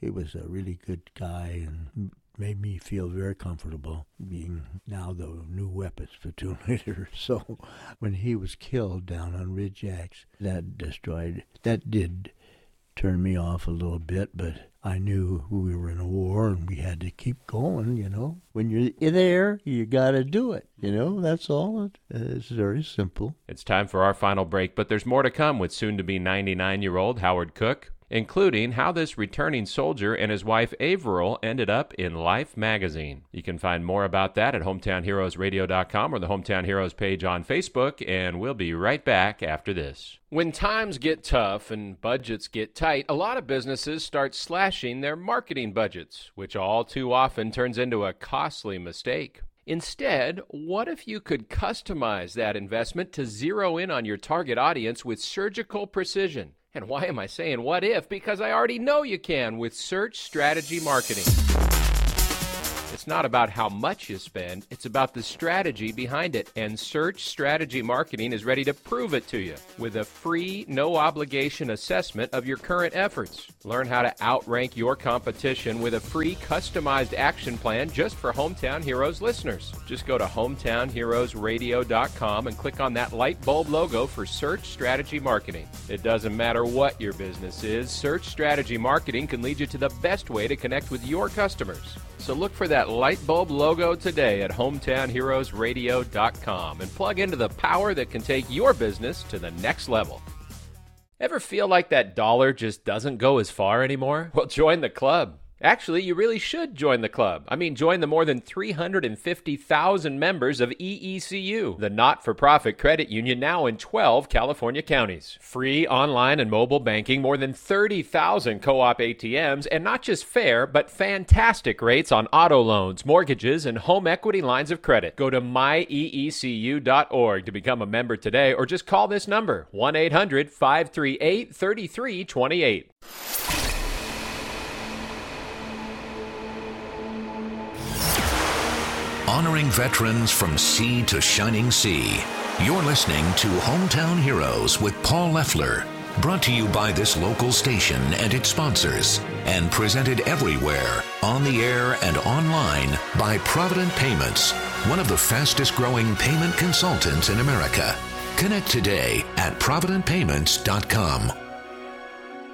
He, was a really good guy and made me feel very comfortable being now the new weapons platoon leader. <laughs> So when he was killed down on Ridge X, that destroyed, that did turn me off a little bit, but I knew we were in a war and we had to keep going, you know. When you're there, you got to do it, you know. That's all. It's very simple. It's time for our final break, but there's more to come with soon to be 99 year old Howard Koch including how this returning soldier and his wife Averill ended up in Life magazine. You can find more about that at hometownheroesradio.com or the Hometown Heroes page on Facebook, and we'll be right back after this. When times get tough and budgets get tight, a lot of businesses start slashing their marketing budgets, which all too often turns into a costly mistake. Instead, what if you could customize that investment to zero in on your target audience with surgical precision? And why am I saying what if? Because I already know you can with Search Strategy Marketing. It's not about how much you spend, it's about the strategy behind it. And Search Strategy Marketing is ready to prove it to you with a free, no obligation assessment of your current efforts. Learn how to outrank your competition with a free, customized action plan just for Hometown Heroes listeners. Just go to hometownheroesradio.com and click on that light bulb logo for Search Strategy Marketing. It doesn't matter what your business is, Search Strategy Marketing can lead you to the best way to connect with your customers. So look for that light bulb logo today at hometownheroesradio.com and plug into the power that can take your business to the next level. Ever feel like that dollar just doesn't go as far anymore? Well, join the club. Actually, you really should join the club. I mean, join the more than 350,000 members of EECU, the not for profit credit union now in 12 California counties. Free online and mobile banking, more than 30,000 co op ATMs, and not just fair, but fantastic rates on auto loans, mortgages, and home equity lines of credit. Go to myeecu.org to become a member today, or just call this number 1 800 538 3328. Honoring veterans from sea to shining sea. You're listening to Hometown Heroes with Paul Leffler, brought to you by this local station and its sponsors, and presented everywhere, on the air and online by Provident Payments, one of the fastest growing payment consultants in America. Connect today at providentpayments.com.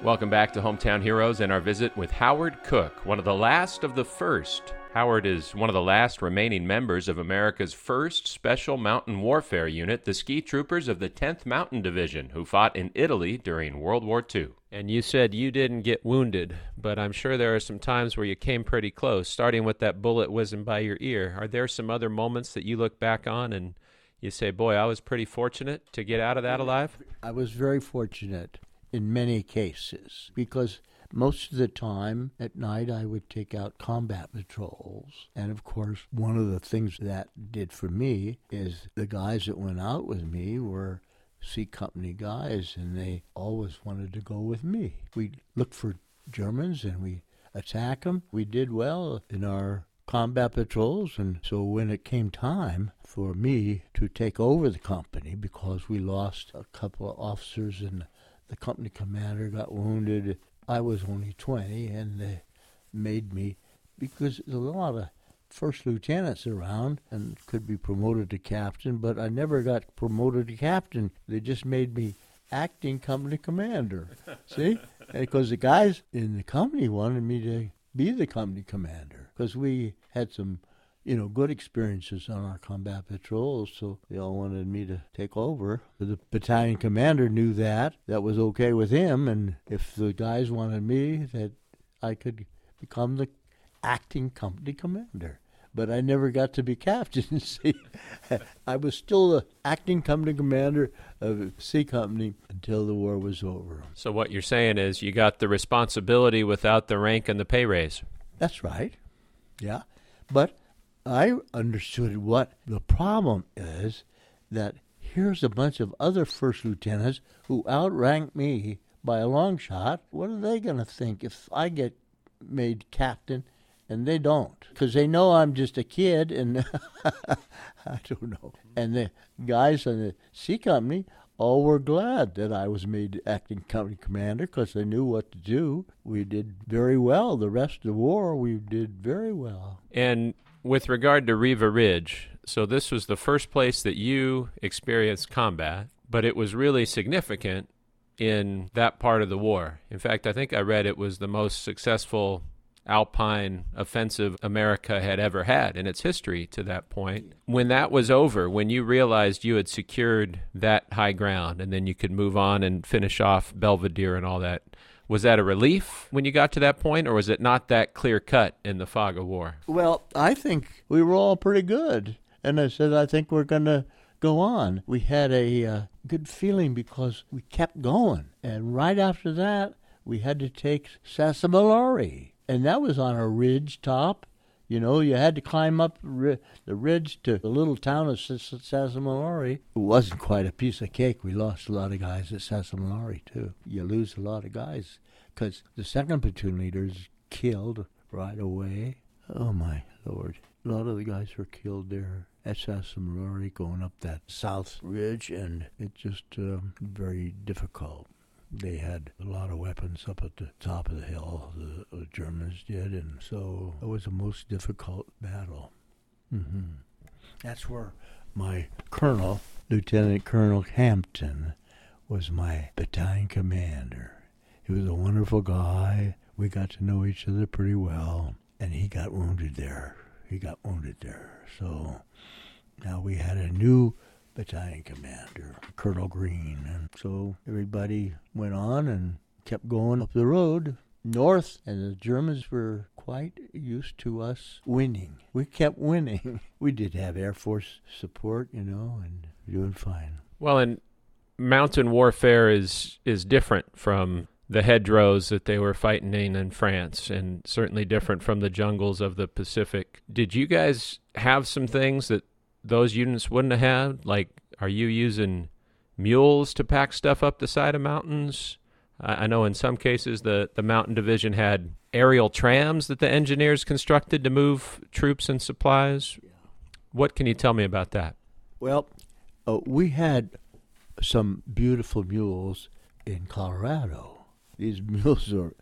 Welcome back to Hometown Heroes and our visit with Howard Koch, one of the last of the first Howard is one of the last remaining members of America's 1st Special Mountain Warfare Unit, the Ski Troopers of the 10th Mountain Division, who fought in Italy during World War II. And you said you didn't get wounded, but I'm sure there are some times where you came pretty close, starting with that bullet whizzing by your ear. Are there some other moments that you look back on and you say, boy, I was pretty fortunate to get out of that alive? I was very fortunate in many cases because most of the time at night, I would take out combat patrols. And of course, one of the things that did for me is the guys that went out with me were C Company guys, and they always wanted to go with me. We looked for Germans and we attack them. We did well in our combat patrols, and so when it came time for me to take over the company, because we lost a couple of officers and the company commander got wounded I was only 20, and they made me because there's a lot of first lieutenants around and could be promoted to captain, but I never got promoted to captain. They just made me acting company commander. <laughs> See? Because the guys in the company wanted me to be the company commander because we had some you know, good experiences on our combat patrols, so they all wanted me to take over. The battalion commander knew that. That was okay with him, and if the guys wanted me, that I could become the acting company commander. But I never got to be captain. <laughs> See, I was still the acting company commander of C Company until the war was over. So what you're saying is you got the responsibility without the rank and the pay raise. That's right. Yeah, but I understood what the problem is that here's a bunch of other first lieutenants who outrank me by a long shot. What are they going to think if I get made captain and they don't? Because they know I'm just a kid and <laughs> I don't know. And the guys in the C Company all were glad that I was made acting company commander because they knew what to do. We did very well. The rest of the war, we did very well. And with regard to Riva Ridge, so this was the first place that you experienced combat, but it was really significant in that part of the war. In fact, I think I read it was the most successful Alpine offensive America had ever had in its history to that point. When that was over, when you realized you had secured that high ground and then you could move on and finish off Belvedere and all that, was that a relief when you got to that point, or was it not that clear cut in the fog of war? Well, I think we were all pretty good. And I said, I think we're going to go on. We had a uh, good feeling because we kept going. And right after that, we had to take Sassomolare. And that was on a ridge top. You know, you had to climb up the ridge to the little town of Sassomolare. It wasn't quite a piece of cake. We lost a lot of guys at Sassomolare, too. You lose a lot of guys because the second platoon leader's killed right away. Oh, my Lord. A lot of the guys were killed there at Sassomolare going up that south ridge, and it's just um, very difficult they had a lot of weapons up at the top of the hill, the, the Germans did, and so it was the most difficult battle. Mm-hmm. That's where my colonel, Lieutenant Colonel Hampton, was my battalion commander. He was a wonderful guy. We got to know each other pretty well, and he got wounded there. He got wounded there. So now we had a new battalion commander, Colonel Green. And so everybody went on and kept going up the road north, and the Germans were quite used to us winning. We kept winning. <laughs> we did have Air Force support, you know, and doing fine. Well, and mountain warfare is is different from the hedgerows that they were fighting in in France, and certainly different from the jungles of the Pacific. Did you guys have some things that those units wouldn't have had? Like, are you using mules to pack stuff up the side of mountains? I know in some cases the, the mountain division had aerial trams that the engineers constructed to move troops and supplies. What can you tell me about that? Well, uh, we had some beautiful mules in Colorado these <laughs> mules are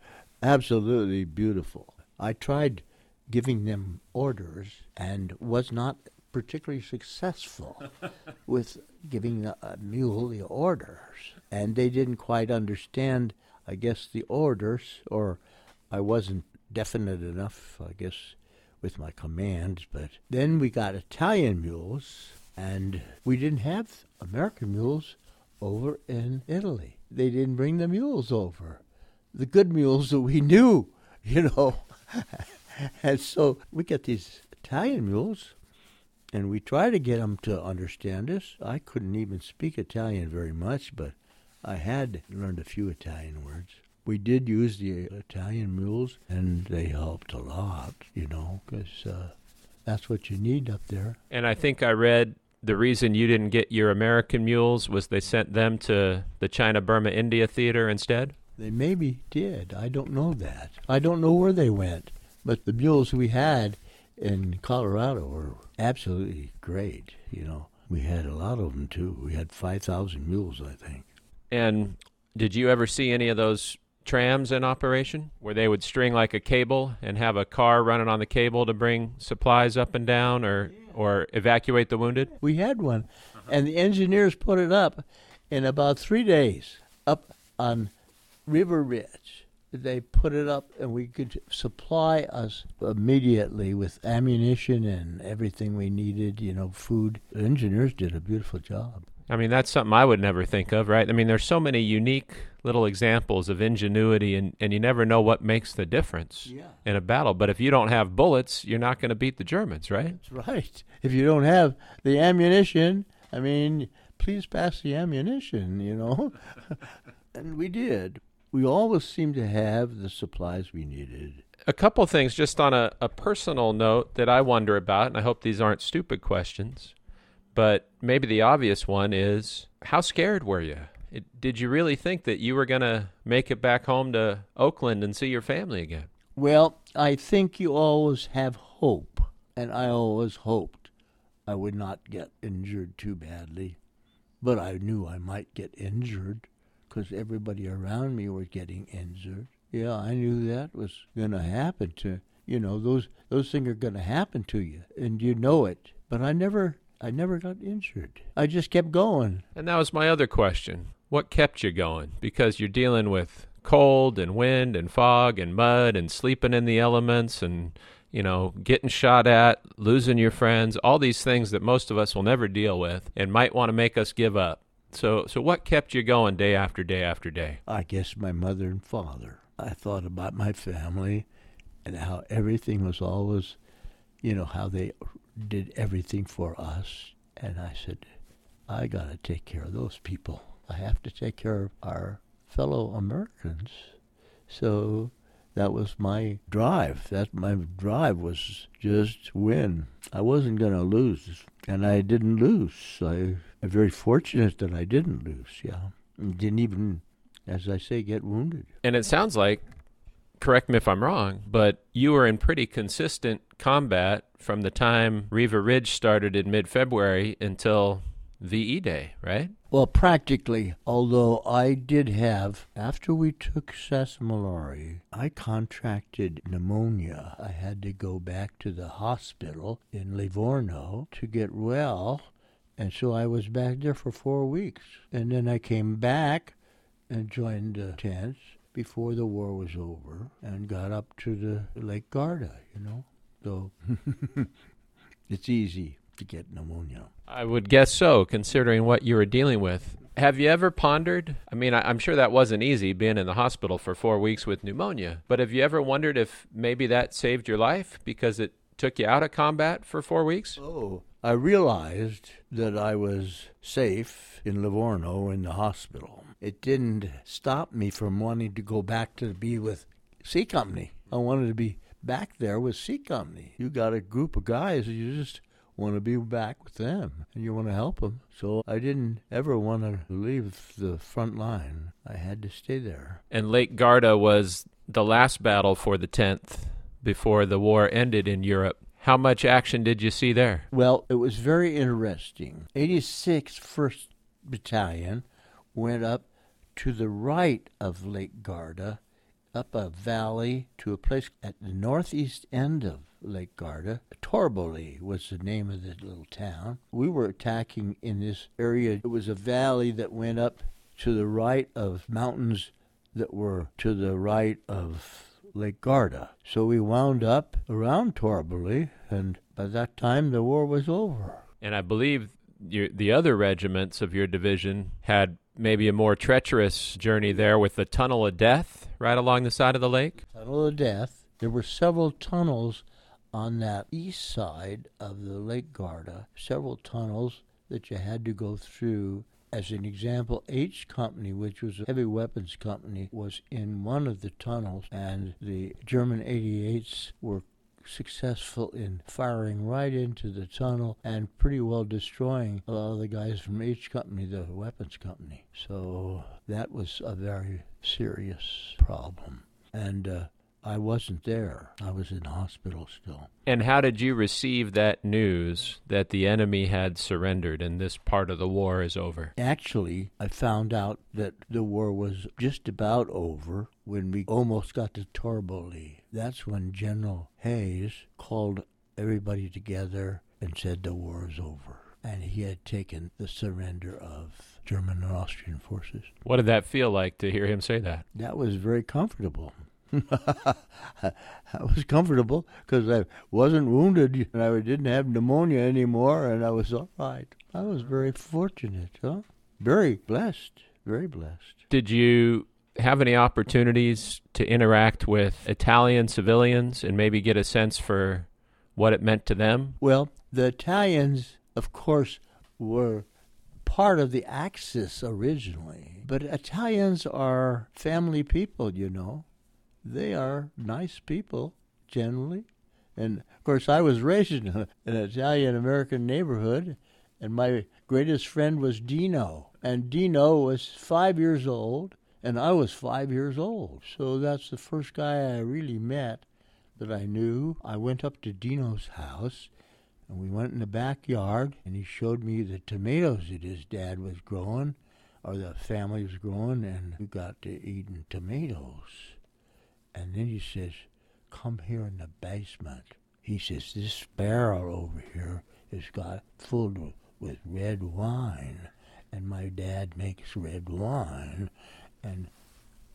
absolutely beautiful. I tried giving them orders and was not particularly successful <laughs> with giving the a, mule the orders. And they didn't quite understand, I guess, the orders, or I wasn't definite enough, I guess, with my commands. But then we got Italian mules, and we didn't have American mules over in Italy. They didn't bring the mules over the good mules that we knew, <laughs> you know. <laughs> and so we get these Italian mules, and we try to get them to understand us. I couldn't even speak Italian very much, but I had learned a few Italian words. We did use the Italian mules, and they helped a lot, you know, because uh, that's what you need up there. And I think I read the reason you didn't get your American mules was they sent them to the China Burma India Theater instead? They maybe did. I don't know that. I don't know where they went. But the mules we had in Colorado were absolutely great. You know, we had a lot of them too. We had 5,000 mules, I think. And did you ever see any of those trams in operation where they would string like a cable and have a car running on the cable to bring supplies up and down or, or evacuate the wounded? We had one. And the engineers put it up in about three days up on Riva Ridge. They put it up, and we could supply us immediately with ammunition and everything we needed. You know, food. The engineers did a beautiful job. I mean, that's something I would never think of, right? I mean, there's so many unique little examples of ingenuity, and, and you never know what makes the difference yeah. in a battle. But if you don't have bullets, you're not going to beat the Germans, right? That's right. If you don't have the ammunition, I mean, please pass the ammunition, you know? <laughs> and we did we always seemed to have the supplies we needed. A couple things just on a, a personal note that I wonder about, and I hope these aren't stupid questions, but maybe the obvious one is how scared were you? It, did you really think that you were going to make it back home to Oakland and see your family again? Well, I think you always have hope, and I always hoped I would not get injured too badly, but I knew I might get injured because everybody around me was getting injured. Yeah, I knew that was going to happen to you know those those things are going to happen to you, and you know it. But I never I never got injured. I just kept going. And that was my other question. What kept you going? Because you're dealing with cold and wind and fog and mud and sleeping in the elements and you know, getting shot at, losing your friends, all these things that most of us will never deal with and might want to make us give up. So, so what kept you going day after day after day? I guess my mother and father. I thought about my family and how everything was always, you know, how they did everything for us. And I said, I got to take care of those people. I have to take care of our fellow Americans. So that was my drive. That my drive was just win. I wasn't going to lose, and I didn't lose. I, I'm very fortunate that I didn't lose. Yeah, didn't even, as I say, get wounded. And it sounds like, correct me if I'm wrong, but you were in pretty consistent combat from the time Riva Ridge started in mid-February until VE Day, right? Well, practically, although I did have, after we took Sassomolare, I contracted pneumonia. I had to go back to the hospital in Livorno to get well, and so I was back there for four weeks. And then I came back and joined the tents before the war was over and got up to the Lake Garda, you know. So <laughs> it's easy to get pneumonia. I would guess so, considering what you were dealing with. Have you ever pondered? I mean, I, am sure that wasn't easy being in the hospital for four weeks with pneumonia, but have you ever wondered if maybe that saved your life because it took you out of combat for four weeks? Oh, I realized that I was safe in Livorno in the hospital. It didn't stop me from wanting to go back to be with C Company. I wanted to be back there with C Company. You got a group of guys, you just want to be back with them and you want to help them. So I didn't ever want to leave the front line. I had to stay there. And Lake Garda was the last battle for the 10th before the war ended in Europe. How much action did you see there? Well, it was very interesting. 86th 1st Battalion went up to the right of Lake Garda, up a valley to a place at the northeast end of Lake Garda. Torbole was the name of the little town. We were attacking in this area. It was a valley that went up to the right of mountains that were to the right of Lake Garda. So we wound up around Torbole, and by that time the war was over. And I believe your, the other regiments of your division had maybe a more treacherous journey there with the Tunnel of Death right along the side of the lake. Tunnel of Death. There were several tunnels on that east side of the Lake Garda, several tunnels that you had to go through as an example, H Company, which was a heavy weapons company, was in one of the tunnels, and the German 88s were successful in firing right into the tunnel and pretty well destroying a lot of the guys from H Company, the weapons company. So that was a very serious problem. And uh, I wasn't there. I was in hospital still. And how did you receive that news that the enemy had surrendered and this part of the war is over? Actually, I found out that the war was just about over when we almost got to Torbole. That's when General Hays called everybody together and said the war is over. And he had taken the surrender of German and Austrian forces. What did that feel like to hear him say that? That was very comfortable. <laughs> I was comfortable because I wasn't wounded and I didn't have pneumonia anymore, and I was all right. I was very fortunate, huh? Very blessed, very blessed. Did you have any opportunities to interact with Italian civilians and maybe get a sense for what it meant to them? Well, the Italians, of course, were part of the Axis originally, but Italians are family people, you know they are nice people generally. And of course, I was raised in an Italian American neighborhood, and my greatest friend was Dino. And Dino was five years old, and I was five years old. So that's the first guy I really met that I knew. I went up to Dino's house, and we went in the backyard, and he showed me the tomatoes that his dad was growing, or the family was growing, and we got to eating tomatoes. And then he says, Come here in the basement. He says, This barrel over here is got full with red wine. And my dad makes red wine. And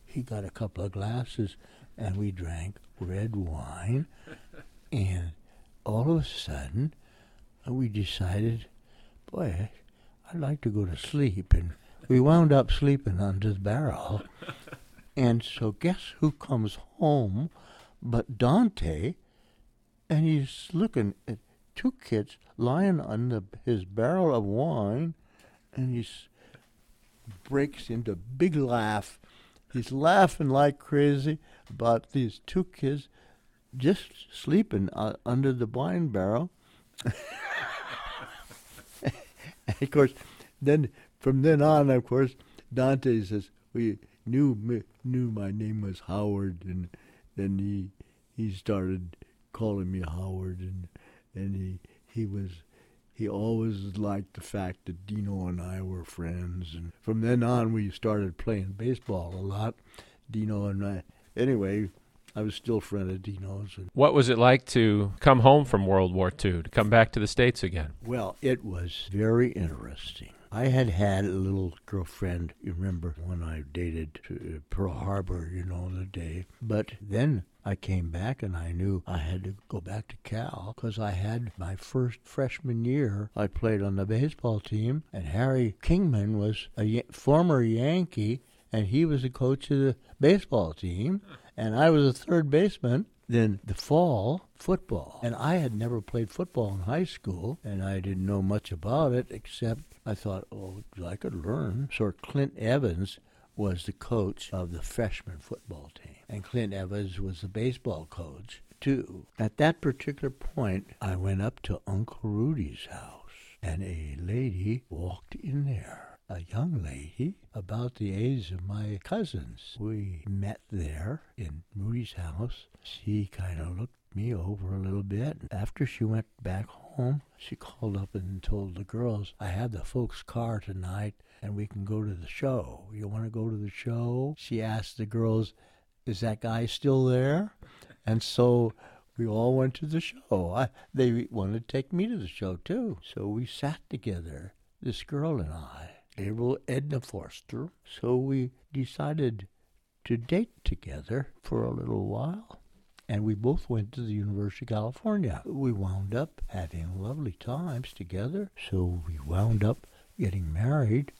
he got a couple of glasses and we drank red wine. and all of a sudden, we decided, boy, I'd like to go to sleep. And we wound up sleeping under the barrel. And so, guess who comes home but Dante? And he's looking at two kids lying on the, his barrel of wine, and he breaks into a big laugh. He's laughing like crazy about these two kids just sleeping uh, under the wine barrel. <laughs> of course, then from then on, of course, Dante says, "We knew me, knew my name was Howard, and then he he started calling me Howard, and and he he was he always liked the fact that Dino and I were friends, and from then on we started playing baseball a lot. Dino and I. Anyway, I was still friend of Dino's. And what was it like to come home from World War II, to come back to the States again? Well, it was very interesting. I had had a little girlfriend, you remember, when I dated to Pearl Harbor, you know, the day. But then I came back and I knew I had to go back to Cal because I had my first freshman year. I played on the baseball team, and Harry Kingman was a former Yankee, and he was the coach of the baseball team, and I was a third baseman. Then the fall, football. And I had never played football in high school, and I didn't know much about it except I thought, oh, I could learn. So Clint Evans was the coach of the freshman football team, and Clint Evans was the baseball coach too. At that particular point, I went up to Uncle Rudy's house, and a lady walked in there. A young lady about the age of my cousins. We met there in Moody's house. She kind of looked me over a little bit. After she went back home, she called up and told the girls, I have the folks' car tonight and we can go to the show. You want to go to the show? She asked the girls, Is that guy still there? And so we all went to the show. I, they wanted to take me to the show too. So we sat together, this girl and I, Averill Edna Forster. So we decided to date together for a little while and we both went to the University of California. We wound up having lovely times together, so we wound up getting married,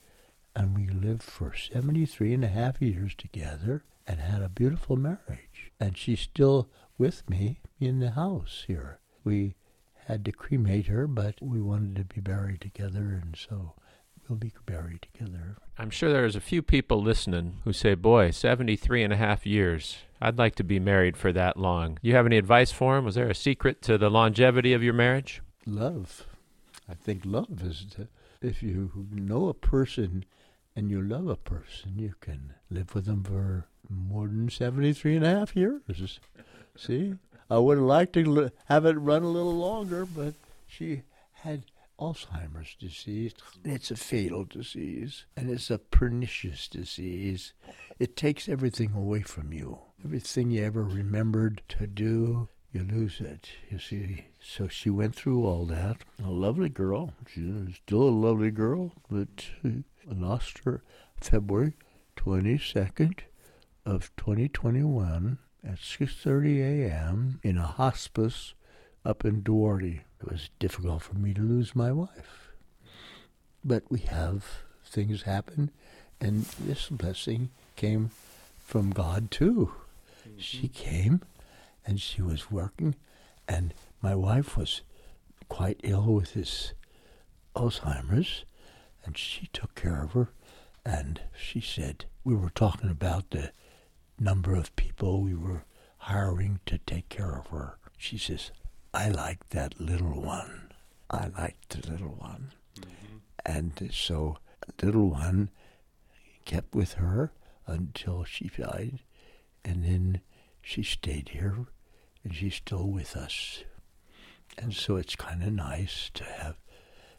and we lived for 73 and a half years together and had a beautiful marriage. And she's still with me in the house here. We had to cremate her, but we wanted to be buried together, and so we'll be buried together. I'm sure there's a few people listening who say, Boy, 73 and a half years. I'd like to be married for that long. You have any advice for him? Was there a secret to the longevity of your marriage? Love. I think love is the, if you know a person and you love a person, you can live with them for more than 73 and a half years. See? I would have liked to have it run a little longer, but she had Alzheimer's disease. It's a fatal disease, and it's a pernicious disease. It takes everything away from you. Everything you ever remembered to do, you lose it, you see. So she went through all that. A lovely girl. She's still a lovely girl, but I lost her February 22nd of 2021 at 6:30 a.m. in a hospice up in Duarte. It was difficult for me to lose my wife. But we have things happen, and this blessing came from God too. Mm-hmm. She came, and she was working, and my wife was quite ill with this Alzheimer's, and she took care of her. And she said, we were talking about the number of people we were hiring to take care of her. She says, I like that little one. I liked the little one. Mm-hmm. And so, little one kept with her until she died, and then she stayed here, and she's still with us. And so it's kind of nice to have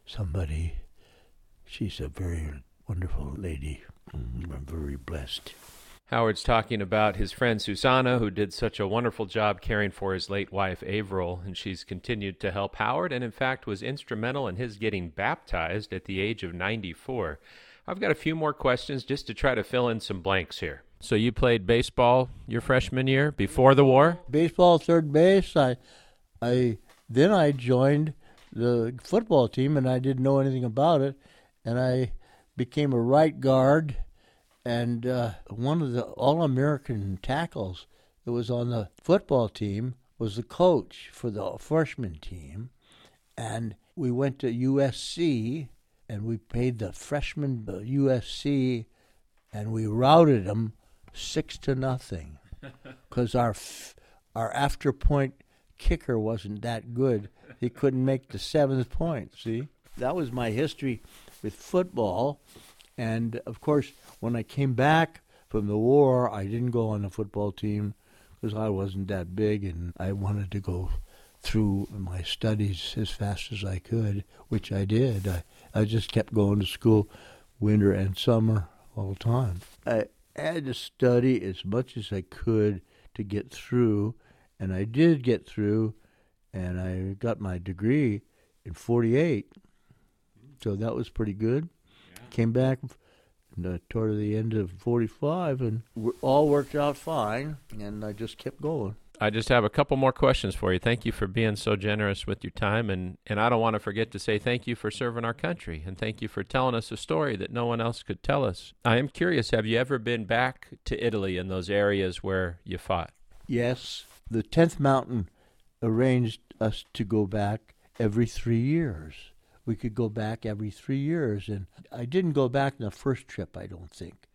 somebody. She's a very wonderful lady. Mm, I'm very blessed. Howard's talking about his friend Susanna, who did such a wonderful job caring for his late wife Averill, and she's continued to help Howard, and in fact was instrumental in his getting baptized at the age of 94. I've got a few more questions just to try to fill in some blanks here. So you played baseball your freshman year before the war? Baseball, third base. I, I then I joined the football team, and I didn't know anything about it, and I became a right guard and uh, one of the All American tackles that was on the football team was the coach for the freshman team. And we went to USC and we paid the freshman USC and we routed them six to nothing <laughs> because our our after point kicker wasn't that good. He couldn't make the seventh point. See, that was my history with football, and of course when I came back from the war, I didn't go on the football team because I wasn't that big and I wanted to go through my studies as fast as I could, which I did. I, I just kept going to school winter and summer all the time. I had to study as much as I could to get through, and I did get through, and I got my degree in 48. So that was pretty good. Came back uh, toward the end of 45, and all worked out fine, and I just kept going. I just have a couple more questions for you. Thank you for being so generous with your time, and, and I don't want to forget to say thank you for serving our country, and thank you for telling us a story that no one else could tell us. I am curious have you ever been back to Italy in those areas where you fought? Yes, the 10th Mountain arranged us to go back every three years. We could go back every three years, and I didn't go back in the first trip, I don't think.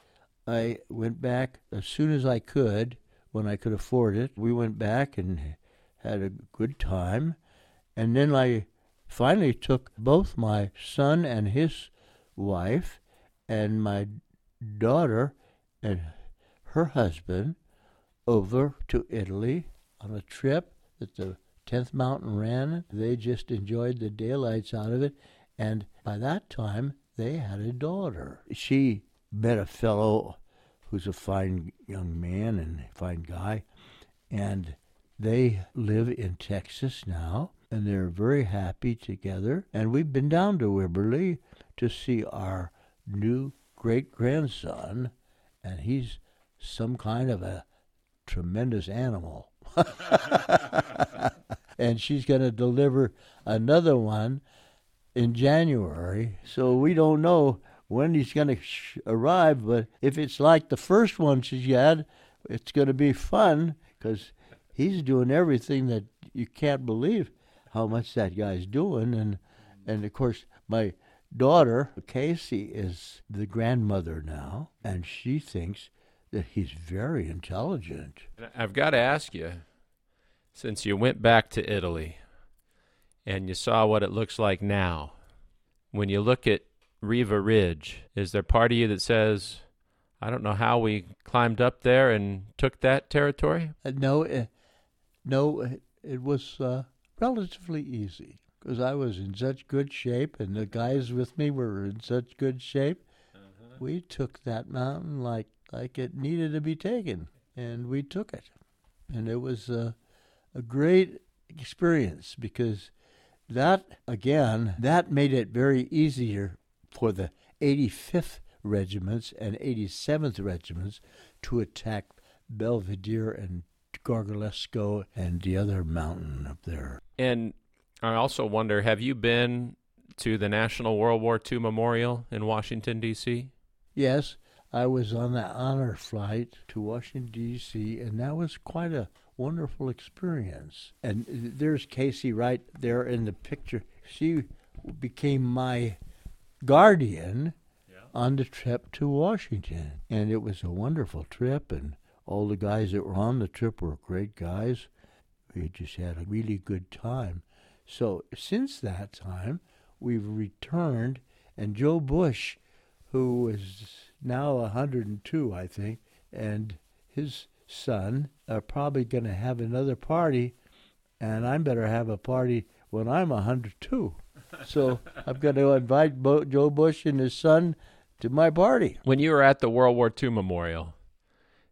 I went back as soon as I could when I could afford it. We went back and had a good time. And then I finally took both my son and his wife and my daughter and her husband over to Italy on a trip that the 10th Mountain ran. They just enjoyed the daylights out of it. And by that time, they had a daughter. She met a fellow who's a fine young man and fine guy, and they live in Texas now, and they're very happy together. And we've been down to Wimberley to see our new great grandson, and he's some kind of a tremendous animal. <laughs> and she's going to deliver another one in January. So we don't know when he's going to sh- arrive, but if it's like the first one she had, it's going to be fun because he's doing everything that you can't believe how much that guy's doing. And, and of course, my daughter, Casey, is the grandmother now, and she thinks that he's very intelligent. I've got to ask you, since you went back to Italy and you saw what it looks like now, when you look at Riva Ridge, is there part of you that says, I don't know how we climbed up there and took that territory? Uh, no, uh, no, it, it was uh, relatively easy because I was in such good shape, and the guys with me were in such good shape. Uh-huh. We took that mountain like like it needed to be taken, and we took it, and it was a great experience because that again that made it very easier for the 85th regiments and 87th regiments to attack Belvedere and Gorgolesco and the other mountain up there. And I also wonder have you been to the National World War II Memorial in Washington, D.C.? Yes, I was on the honor flight to Washington, D.C., and that was quite a wonderful experience. And there's Casey right there in the picture. She became my guardian yeah. on the trip to Washington. And it was a wonderful trip, and all the guys that were on the trip were great guys. We just had a really good time. So since that time, we've returned, and Joe Bush, who is now 102, I think, and his son are probably going to have another party, and I better have a party when I'm 102 so <laughs> I'm going to invite Bo- Joe Bush and his son to my party. When you were at the World War II Memorial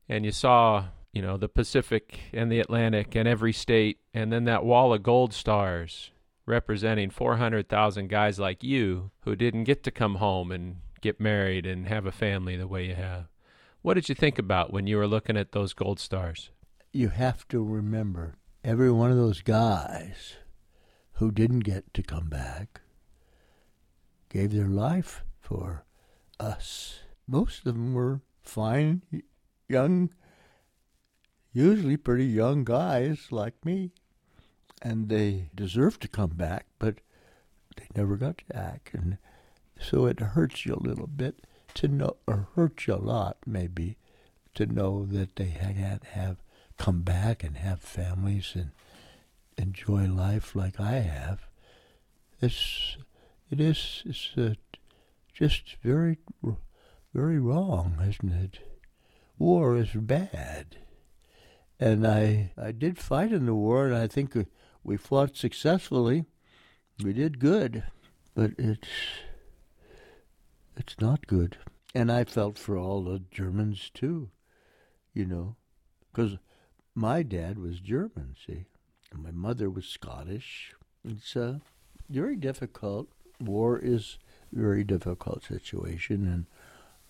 and you saw, you know, the Pacific and the Atlantic and every state, and then that wall of gold stars representing 400,000 guys like you who didn't get to come home and get married and have a family the way you have. What did you think about when you were looking at those gold stars? You have to remember every one of those guys who didn't get to come back gave their life for us. Most of them were fine, young, usually pretty young guys like me. And they deserved to come back, but they never got back. And so it hurts you a little bit to know, or hurts you a lot maybe, to know that they had have come back and have families and enjoy life like I have, it's it is it's uh, just very very wrong, isn't it? War is bad, and I I did fight in the war, and I think we fought successfully. We did good, but it's it's not good, and I felt for all the Germans too, you know, because my dad was German. See. And my mother was Scottish. It's a very difficult. War is a very difficult situation, and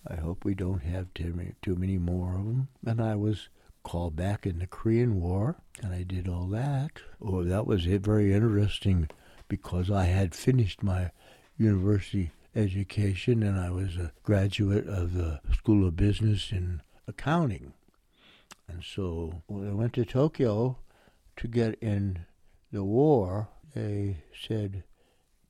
I hope we don't have too many, too many more of them. And I was called back in the Korean War, and I did all that. Oh, that was very interesting because I had finished my university education and I was a graduate of the School of Business in Accounting. And so when I went to Tokyo to get in the war, they said,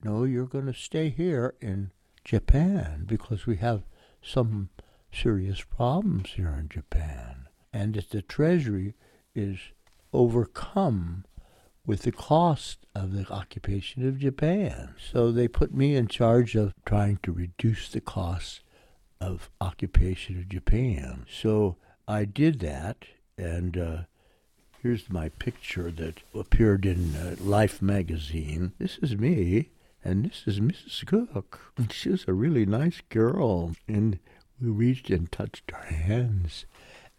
no, you're going to stay here in Japan because we have some serious problems here in Japan. And that the Treasury is overcome with the cost of the occupation of Japan. So they put me in charge of trying to reduce the cost of occupation of Japan. So I did that, and uh, here's my picture that appeared in uh, Life magazine. This is me, and this is Mrs. Koch. She was a really nice girl, and we reached and touched our hands.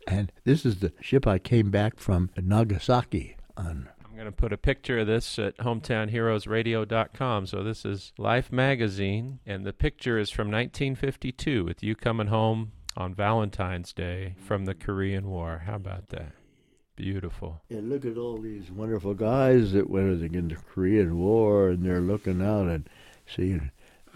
And this is the ship I came back from Nagasaki on. I'm going to put a picture of this at hometownheroesradio.com. So this is Life magazine, and the picture is from 1952 with you coming home on Valentine's Day from the Korean War. How about that? Beautiful. And look at all these wonderful guys that went in the Korean War, and they're looking out and seeing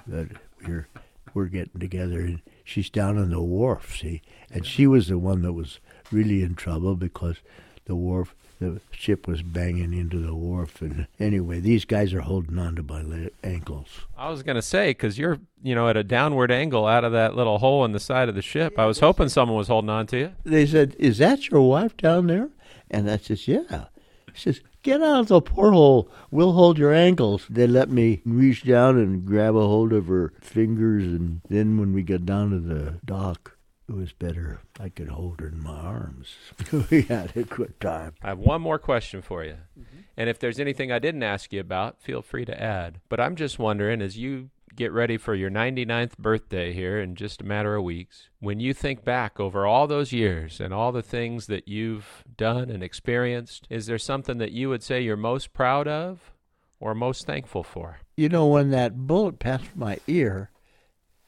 that we're we're getting together. And she's down on the wharf, see, and she was the one that was really in trouble because the wharf, the ship was banging into the wharf. And anyway, these guys are holding on to my le- ankles. I was going to say because you're, you know, at a downward angle out of that little hole in the side of the ship. I was hoping someone was holding on to you. They said, "Is that your wife down there?" And I says, "Yeah." He says, "Get out of the porthole. We'll hold your ankles." They let me reach down and grab a hold of her fingers, and then when we got down to the dock, it was better. I could hold her in my arms. <laughs> we had a good time. I have one more question for you. Mm-hmm. And if there's anything I didn't ask you about, feel free to add. But I'm just wondering, as you get ready for your 99th birthday here in just a matter of weeks, when you think back over all those years and all the things that you've done and experienced, is there something that you would say you're most proud of or most thankful for? You know, when that bullet passed my ear,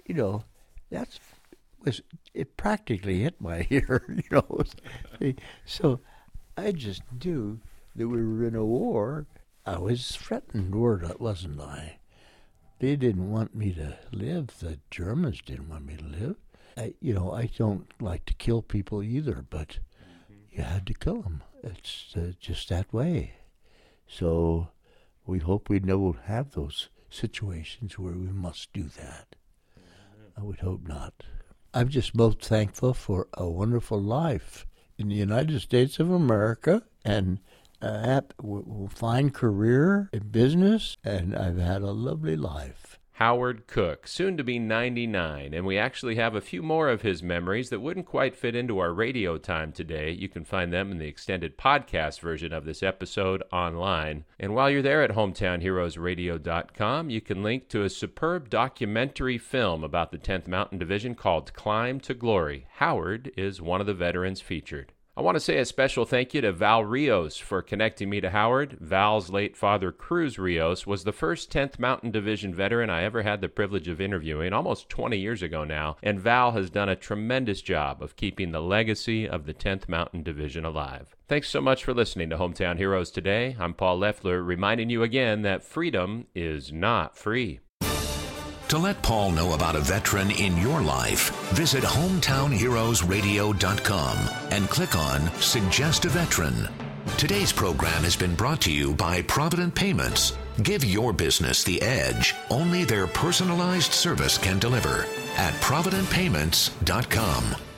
you know, that's was it practically hit my <laughs> ear. You know, so I just knew that we were in a war. I was threatened, wasn't I? They didn't want me to live. The Germans didn't want me to live. I, you know, I don't like to kill people either, but you had to kill them. It's uh, just that way. So we hope we never have those situations where we must do that. I would hope not. I'm just most thankful for a wonderful life in the United States of America and a fine career in business, and I've had a lovely life. Howard Koch, soon to be 99, and we actually have a few more of his memories that wouldn't quite fit into our radio time today. You can find them in the extended podcast version of this episode online. And while you're there at hometownheroesradio.com, you can link to a superb documentary film about the 10th Mountain Division called Climb to Glory. Howard is one of the veterans featured. I want to say a special thank you to Val Rios for connecting me to Howard. Val's late father, Cruz Rios, was the first 10th Mountain Division veteran I ever had the privilege of interviewing almost 20 years ago now, and Val has done a tremendous job of keeping the legacy of the 10th Mountain Division alive. Thanks so much for listening to Hometown Heroes today. I'm Paul Leffler, reminding you again that freedom is not free. To let Paul know about a veteran in your life, visit hometownheroesradio.com and click on Suggest a Veteran. Today's program has been brought to you by Provident Payments. Give your business the edge only their personalized service can deliver at providentpayments.com.